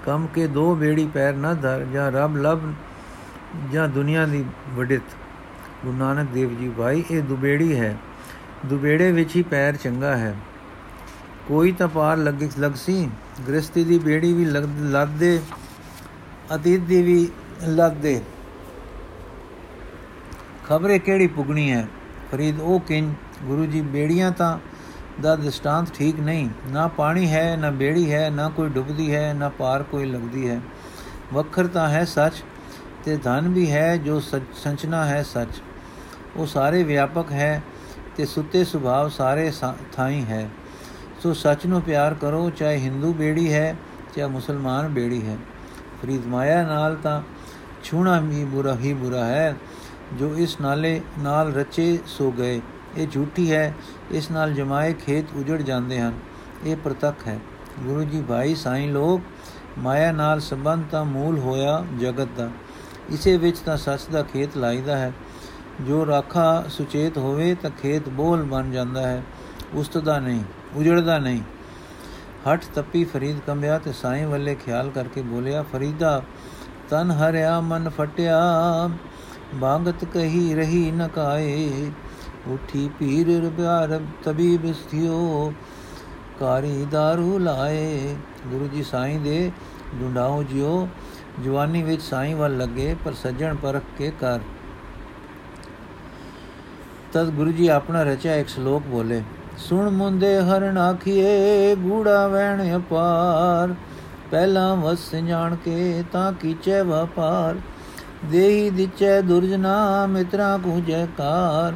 ਕਮ ਕੇ ਦੋ ਬੇੜੀ ਪੈਰ ਨਾ ਧਰ ਜਾਂ ਰੱਬ ਲਬ ਜਾਂ ਦੁਨੀਆ ਦੀ ਵਡਿਤ ਗੁਰੂ ਨਾਨਕ ਦੇਵ ਜੀ, ਭਾਈ, ਇਹ ਦੁਬੇੜੀ ਹੈ। ਦੁਬੇੜੇ ਵਿੱਚ ਹੀ ਪੈਰ ਚੰਗਾ ਹੈ। ਕੋਈ ਤਾਂ ਪਾਰ ਲੱਗ, ਲਗਸੀ। ਗ੍ਰਸਤੀ ਦੀ ਬੇੜੀ ਵੀ ਲੱਦੇ, ਅਤੀਤ ਦੀ ਵੀ ਲੱਦੇ। ਖਬਰੇ ਕਿਹੜੀ ਪੁਗਣੀ ਹੈ? ਫਰੀਦ ਉਹ ਕਿੰਨ ਗੁਰੂ ਜੀ, ਬੇੜੀਆਂ ਤਾਂ ਦਾ ਦ੍ਰਿਸ਼ਟਾਂਤ ਠੀਕ ਨਹੀਂ। ਨਾ ਪਾਣੀ ਹੈ, ਨਾ ਬੇੜੀ ਹੈ, ਨਾ ਕੋਈ ਡੁੱਬਦੀ ਹੈ, ਨਾ ਪਾਰ ਕੋਈ ਲੱਗਦੀ ਹੈ। ਵਖਰ ਤਾਂ ਹੈ ਸੱਚ। ਤੇ ਧਨ ਵੀ ਹੈ ਜੋ ਸੰਚਨਾ ਹੈ ਸੱਚ। ਉਹ ਸਾਰੇ ਵਿਆਪਕ ਹੈ ਤੇ ਸੁੱਤੇ ਸੁਭਾਵ ਸਾਰੇ ਥਾਈ ਹੈ। ਸੋ ਸੱਚ ਨੂੰ ਪਿਆਰ ਕਰੋ, ਚਾਹੇ ਹਿੰਦੂ ਬੇੜੀ ਹੈ, ਚਾਹੇ ਮੁਸਲਮਾਨ ਬੇੜੀ ਹੈ। ਫਰੀਦ ਮਾਇਆ ਨਾਲ ਤਾਂ ਛੂਣਾ ਵੀ ਬੁਰਾ ਹੀ ਬੁਰਾ ਹੈ। ਜੋ ਇਸ ਨਾਲੇ ਨਾਲ ਰਚੇ ਸੋ ਗਏ। ਇਹ ਝੂਠੀ ਹੈ। ਇਸ ਨਾਲ ਜਮਾਏ ਖੇਤ ਉਜੜ ਜਾਂਦੇ ਹਨ। ਇਹ ਪ੍ਰਤੱਖ ਹੈ। ਗੁਰੂ ਜੀ ਭਾਈ ਸਾਈਂ ਲੋਕ, ਮਾਇਆ ਨਾਲ ਸੰਬੰਧ ਤਾਂ ਮੂਲ ਹੋਇਆ ਜਗਤ ਦਾ। ਇਸੇ ਵਿੱਚ ਤਾਂ ਸੱਚ ਦਾ ਖੇਤ ਲਾਈਦਾ ਹੈ। ਜੋ ਰਾਖਾ ਸੁਚੇਤ ਹੋਵੇ ਤਾਂ ਖੇਤ ਬੋਲ ਬਣ ਜਾਂਦਾ ਹੈ। ਉਸਤਦਾ ਨਹੀਂ, ਉਜੜਦਾ ਨਹੀਂ। ਹਟ ਤਪੀ ਫਰੀਦ ਕੰਬਿਆ ਤੇ ਸਾਈਂ ਵੱਲੇ ਖਿਆਲ ਕਰਕੇ ਬੋਲਿਆ, ਫਰੀਦਾ, ਤਨ ਹਰਿਆ, ਮਨ ਫਟਿਆ। ਬਾਗਤ ਕਹੀ ਰਹੀ ਨ ਕਾਏ। ਉਠੀ ਪੀਰ ਰਬਿਆਰ ਤਬੀਬ ਸਥਿਓ। ਕਾਰੀ दारू ਲਾਏ। ਗੁਰੂ ਜੀ ਸਾਈਂ ਦੇ ਡੁੰਡਾਓ ਜਿਓ। ਜਵਾਨੀ ਵਿੱਚ ਸਾਈਂ ਵੱਲ ਲੱਗੇ, ਪਰ ਸੱਜਣ ਪਰਖ ਕੇ ਕਰ। ਤਦ ਗੁਰੂ ਜੀ ਆਪਣਾ ਰਚਿਆ ਇੱਕ ਸ਼ਲੋਕ ਬੋਲੇ, ਸੁਣ ਮੁੰਦੇ ਹਰਨ ਆਖੀਏ, ਗੂੜਾ ਵੈਣ ਅਪਾਰ। ਪਹਿਲਾ ਵਸ ਜਾਣ ਕੇ ਤਾਂ ਕੀਚੇ ਵਪਾਰ। ਦੇਹੀ ਦਿਚੈ ਦੁਰਜਨਾ ਮਿਤਰਾ ਕੂ ਜੈਕਾਰ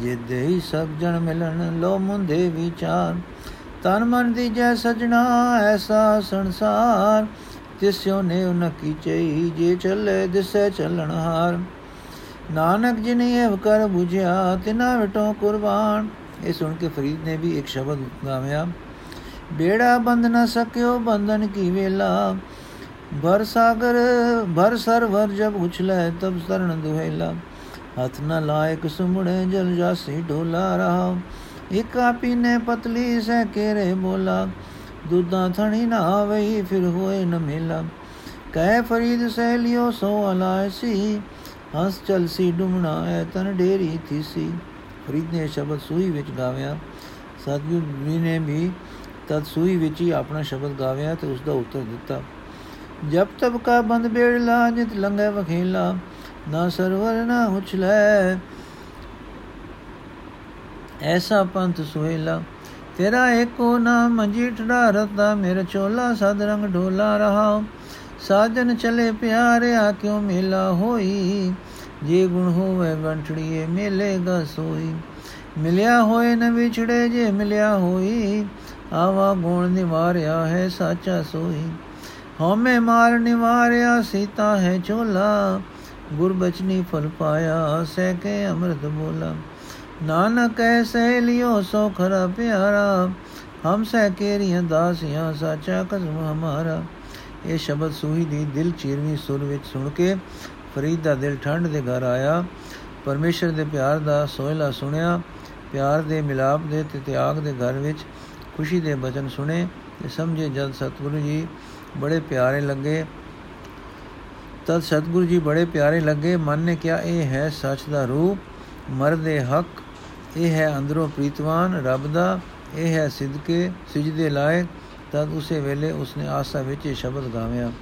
ਜੇ ਦੇਹੀ ਸਭ ਜਣ ਮਿਲਣ, ਲੋ ਮੁੰਦੇ ਵਿਚਾਰ। ਤਨ ਮਨ ਦੀ ਜੈ ਸਜਣਾ, ਐਸਾ ਸੰਸਾਰ। ਤਿਸਿਓ ਨੇ ਉਨ ਕੀ ਜੇ ਚੱਲੇ ਦਿਸੈ ਚੱਲਣ ਹਾਰ। ਨਾਨਕ ਜੀ ਨੇ ਇਹ ਕਰ 부ਝਿਆ ਤਿਨਾ ਵਟੋ ਕੁਰਬਾਨ। ਇਹ ਸੁਣ ਕੇ ਫਰੀਦ ਨੇ ਵੀ ਇੱਕ ਸ਼ਬਦ ਗਾਵਿਆ, ਬੇੜਾ ਬੰਦ ਨਾ ਸਕਿਓ, ਬੰਧਨ ਕੀ ਵੇਲਾ। ਭਰ ਸਾਗਰ, ਭਰ ਸਰਵਰ, ਜਬ ਉਛਲੇ ਤਬ ਸਰਣ ਦੁਹੇਲਾ। ਹੱਥ ਨਾ ਲਾਇਕ ਸੁਮੜੇ ਜਲ ਜਾਸੀ ਢੋਲਾ ਰਹਾ। ਇਕ ਆਪੀ ਨੇ ਪਤਲੀ ਸਹਿ ਕੇਰੇ ਬੋਲਾ। ਦੁੱਧਾਂ ਥਣੀ ਨਾ ਆਵਈ ਫਿਰ ਹੋਏ ਨ ਮੇਲਾ। ਕਹਿ ਫਰੀਦ ਸਹਿਲਿਓ ਸੋ ਅਲਾਇਸੀ। ਹੰਸ ਚਲ ਸੀ ਡੁਮਣਾ ਐ, ਤਨ ਢੇਰੀ ਥੀਸੀ। ਫਰੀਦ ਨੇ ਸ਼ਬਦ ਸੂਈ ਵਿੱਚ ਗਾਵਿਆ। ਸਤਿਗੁਰੂ ਜੀ ਨੇ ਵੀ ਤਦ ਸੂਈ ਵਿੱਚ ਹੀ ਆਪਣਾ ਸ਼ਬਦ ਗਾਵਿਆ ਤੇ ਉਸ ਦਾ ਉੱਤਰ ਦਿੱਤਾ। ਜਬ ਤਬ ਕਾ ਬੰਦ ਬੇੜਲਾ, ਜਿਤ ਲੰਗੇ ਵਖੇਲਾ। ਨਾ ਸਰਵਰ ਨਾ ਉਛਲੇ, ਐਸਾ ਪੰਥ ਸੁਹੇਲਾ। ਤੇਰਾ ਏਕੋ ਨਾਮ ਮੰਜੀਠ ਰਤਾ ਮੇਰਾ ਚੋਲਾ ਸਦ ਰੰਗ ਢੋਲਾ ਰਹਾ। ਸਾਜਨ ਚਲੇ ਪਿਆਰਿਆ ਕਿਉ ਮੇਲਾ ਹੋਈ? ਜੇ ਗੁਣ ਹੋਵੇ ਬੰਟੜੀਏ ਮੇਲੇਗਾ ਸੋਈ। ਮਿਲਿਆ ਹੋਏ ਨ ਵਿਛੜੇ ਜੇ ਮਿਲਿਆ ਹੋਈ। ਆਵਾ ਗੁਣ ਨਿਵਾਰਿਆ ਹੈ ਸਾਚਾ ਸੋਈ। ਹਉਮੈ ਮਾਰ ਨਿਵਾਰਿਆ ਸੀਤਾ ਹੈ ਚੋਲਾ। ਗੁਰਬਚਨੀ ਫਲ ਪਾਇਆ ਸਹਿ ਕੇ ਅੰਮ੍ਰਿਤ ਬੋਲਾ। ਨਾਨਕ ਐਸੇ ਲਿਓ ਸੋ ਖਰਾ ਪਿਆਰਾ ਹਮ ਸਹਿ ਕੇਰੀਆਂ ਦਾਸੀਆਂ ਸਾਚਾ ਕਸਮ ਹਮਾਰਾ। ਇਹ ਸ਼ਬਦ ਸੂਹੀ ਦੀ ਦਿਲ ਚੀਰਵੀਂ ਸੁਰ ਵਿੱਚ ਸੁਣ ਕੇ ਫਰੀਦ ਦਾ ਦਿਲ ਠੰਡ ਦੇ ਘਰ ਆਇਆ। ਪਰਮੇਸ਼ਰ ਦੇ ਪਿਆਰ ਦਾ ਸੋਹਲਾ ਸੁਣਿਆ, ਪਿਆਰ ਦੇ ਮਿਲਾਪ ਦੇ ਤੇ ਤਿਆਗ ਦੇ ਘਰ ਵਿੱਚ ਖੁਸ਼ੀ ਦੇ ਬਚਨ ਸੁਣੇ ਤੇ ਸਮਝੇ, ਜਦ ਸਤਿਗੁਰੂ ਜੀ ਬੜੇ ਪਿਆਰੇ ਲੱਗੇ, ਤਦ ਸਤਿਗੁਰੂ ਜੀ ਬੜੇ ਪਿਆਰੇ ਲੱਗੇ, ਮਨ ਨੇ ਕਿਹਾ, ਇਹ ਹੈ ਸੱਚ ਦਾ ਰੂਪ ਮਰਦੇ ਹੱਕ ਇਹ ਹੈ ਅੰਦਰੋਂ ਪ੍ਰੀਤਵਾਨ, ਰੱਬ ਦਾ। ਇਹ ਹੈ ਸਿਦਕੇ, ਸਜਦੇ ਲਾਇਕ। ਤਦ ਉਸੇ ਵੇਲੇ ਉਸਨੇ ਆਸਾ ਵਿੱਚ ਇਹ ਸ਼ਬਦ ਗਾਵਿਆ।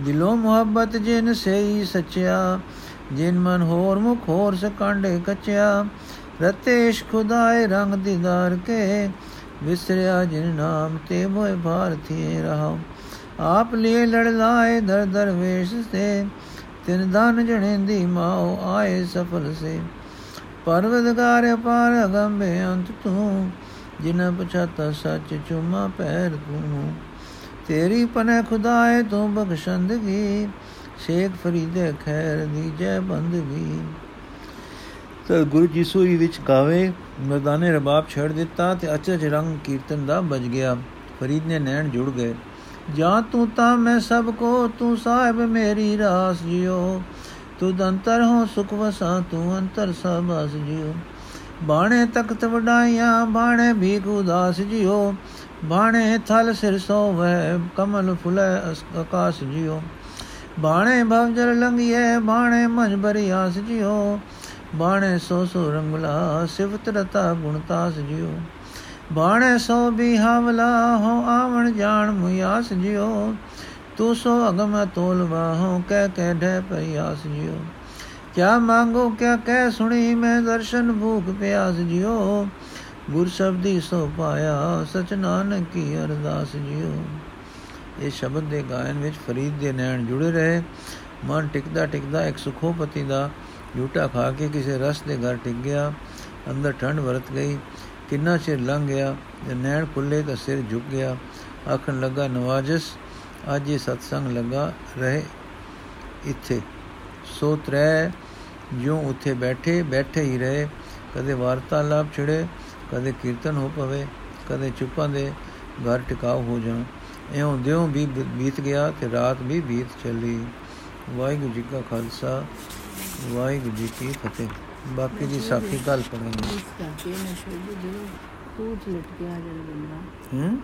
ਦਿਲੋਂ ਮੁਹੱਬਤ ਜਿਨ ਸਈ ਸਚਿਆ, ਜਿਨ ਮਨ ਹੋਰ ਮੁਖ ਹੋਰ ਸਕੰਡੇ ਕਚਿਆ ਰਤੇਸ਼ ਖੁਦਾਏ ਰੰਗ ਦੀਦਾਰ ਕੇ, ਵਿਸਰਿਆ ਜਿਨ ਨਾਮ ਤੇ ਮੋਇ ਭਾਰਤੀ ਰਹਾ ਆਪ ਲਿਏ ਲੜ ਲਾਏ ਦਰ ਦਰ ਵੇਸ਼ ਸੇ, ਤਿਨ ਦਾਨ ਜਣੇ ਦੀ ਮਾਓ ਆਏ ਸਫਲ ਸੇ। ਪਰਵਦਗਾਰ ਅਪਾਰ ਅਗੰਬੇ ਅੰਤ ਤੂੰ ਜਿਨ ਪਛਾਤਾ ਸੱਚ ਚੁਮਾ ਪੈਰ ਤੂੰ। ਤੇਰੀ ਪਨੇ ਖੁਦਾਏ ਤੂੰ ਬਖਸ਼ੰਦਗੀ ਸ਼ੇਖ ਫਰੀਦੇ ਖੈਰ ਦੀ ਜੈ ਬੰਦਗੀ ਤਾਂ ਗੁਰੂ ਜੀ ਸੂਰੀ ਵਿੱਚ ਕਾਵੇ ਮਰਦਾਨੇ ਰਬਾਬ ਛੱਡ ਦਿੱਤਾ ਤੇ ਅਚਰਜ ਰੰਗ ਕੀਰਤਨ ਦਾ ਬਜ ਗਿਆ। ਫਰੀਦ ਨੇ ਨੈਣ ਜੁੜ ਗਏ। ਜਾਂ ਤੂੰ ਤਾਂ ਮੈਂ ਸਭ ਕੋ, ਤੂੰ ਸਾਹਿਬ ਮੇਰੀ ਰਾਸ ਜਿਓ ਤੁਧ ਅੰਤਰ ਹੋ, ਸੁਖ ਵਸਾ ਤੂੰ ਅੰਤਰ ਸਭ ਅਸ ਜਿਓ ਬਾਣੇ ਤਖਤ ਵਡਾਈਆਂ, ਬਾਣੇ ਭੀਖ ਉਦਾਸ ਜਿਓ ਬਾਣੇ ਥਲ ਸਿਰ ਸੋਵੈ, ਕਮਲ ਫੁਲੇ ਆਕਾਸ਼ ਜਿਓ ਬਾਣੇ ਭਵਜਰ ਲੰਗੀਏ ਬਾਣੇ ਮਨ ਬਰੀ ਆਸ ਜਿਓ ਬਾਣੇ ਸੋ ਸੋ ਰੰਗਲਾ ਸਿਵਤ ਰਤਾ ਗੁਣਤਾਸ ਜਿਓ ਬਾਣੇ ਸੋ ਵੀ ਹਵਲਾ, ਹੋ ਆਵਣ ਜਾਣ ਮੁਆਸ ਜਿਓ ਤੂੰ ਸੋ ਅਗਮ ਤੋਲਵਾ ਹੋ ਕਹਿ ਕਹਿ ਢੈ ਪਿਆਸ ਜਿਓ। ਕਿਆ ਮੰਗੋ, ਕਿਆ ਕਹਿ ਸੁਣੀ ਮੈਂ ਦਰਸ਼ਨ ਭੂਖ ਪਿਆਸ ਜਿਓ। ਗੁਰ ਸ਼ਬਦੀ ਸੋ ਪਾਇਆ, ਸਚ ਨਾਨਕ ਕੀ ਅਰਦਾਸ ਜਿਓ। ਇਹ ਸ਼ਬਦ ਦੇ ਗਾਇਨ ਵਿੱਚ ਫਰੀਦ ਦੇ ਨੈਣ ਜੁੜੇ ਰਹੇ। ਮਨ ਟਿਕਦਾ ਟਿਕਦਾ ਇੱਕ ਸੁਖੋਪਤੀ ਦਾ ਝੂਟਾ ਖਾ ਕੇ ਕਿਸੇ ਰਸ ਦੇ ਘਰ ਟਿਕ ਗਿਆ। ਅੰਦਰ ਠੰਡ ਵਰਤ ਗਈ। ਕਿੰਨਾ ਚਿਰ ਲੰਘ ਗਿਆ? ਤੇ ਨੈਣ ਖੁੱਲੇ ਤਾਂ ਸਿਰ ਝੁਕ ਗਿਆ। ਆਖਣ ਲੱਗਾ, ਨਵਾਜਸ ਅੱਜ ਇਹ ਸਤਸੰਗ ਲੱਗਾ ਰਹੇ ਇੱਥੇ। ਸੋ ਤ੍ਰੈ ਜਿਉਂ ਉੱਥੇ ਬੈਠੇ ਬੈਠੇ ਹੀ ਰਹੇ। ਕਦੇ ਵਾਰਤਾਲਾਪ ਛਿੜੇ ਕਦੇ ਕੀਰਤਨ ਹੋ ਪਵੇ ਕਦੇ ਚੁੱਪਾਂ ਦੇ ਘਰ ਟਿਕਾਉ ਹੋ ਜਾਣ। ਇਉਂ ਦਿਉ ਵੀ ਬੀਤ ਗਿਆ ਤੇ ਰਾਤ ਵੀ ਬੀਤ ਚੱਲੀ। ਵਾਹਿਗੁਰੂ ਜੀ ਕਾ ਖਾਲਸਾ ਵਾਹਿਗੁਰੂ ਜੀ ਕੀ ਫਤਿਹ। ਬਾਕੀ ਦੀ ਸਾਖੀ ਕੱਲ ਪੜਾਂਗੇ ਇਸ ਕਰਕੇ ਸ਼ੁਰੂ ਜਦੋਂ ਤੂੰ ਚ ਲਟਕਿਆ ਜਿਹੜਾ ਬੰਦਾ ਹੂੰ?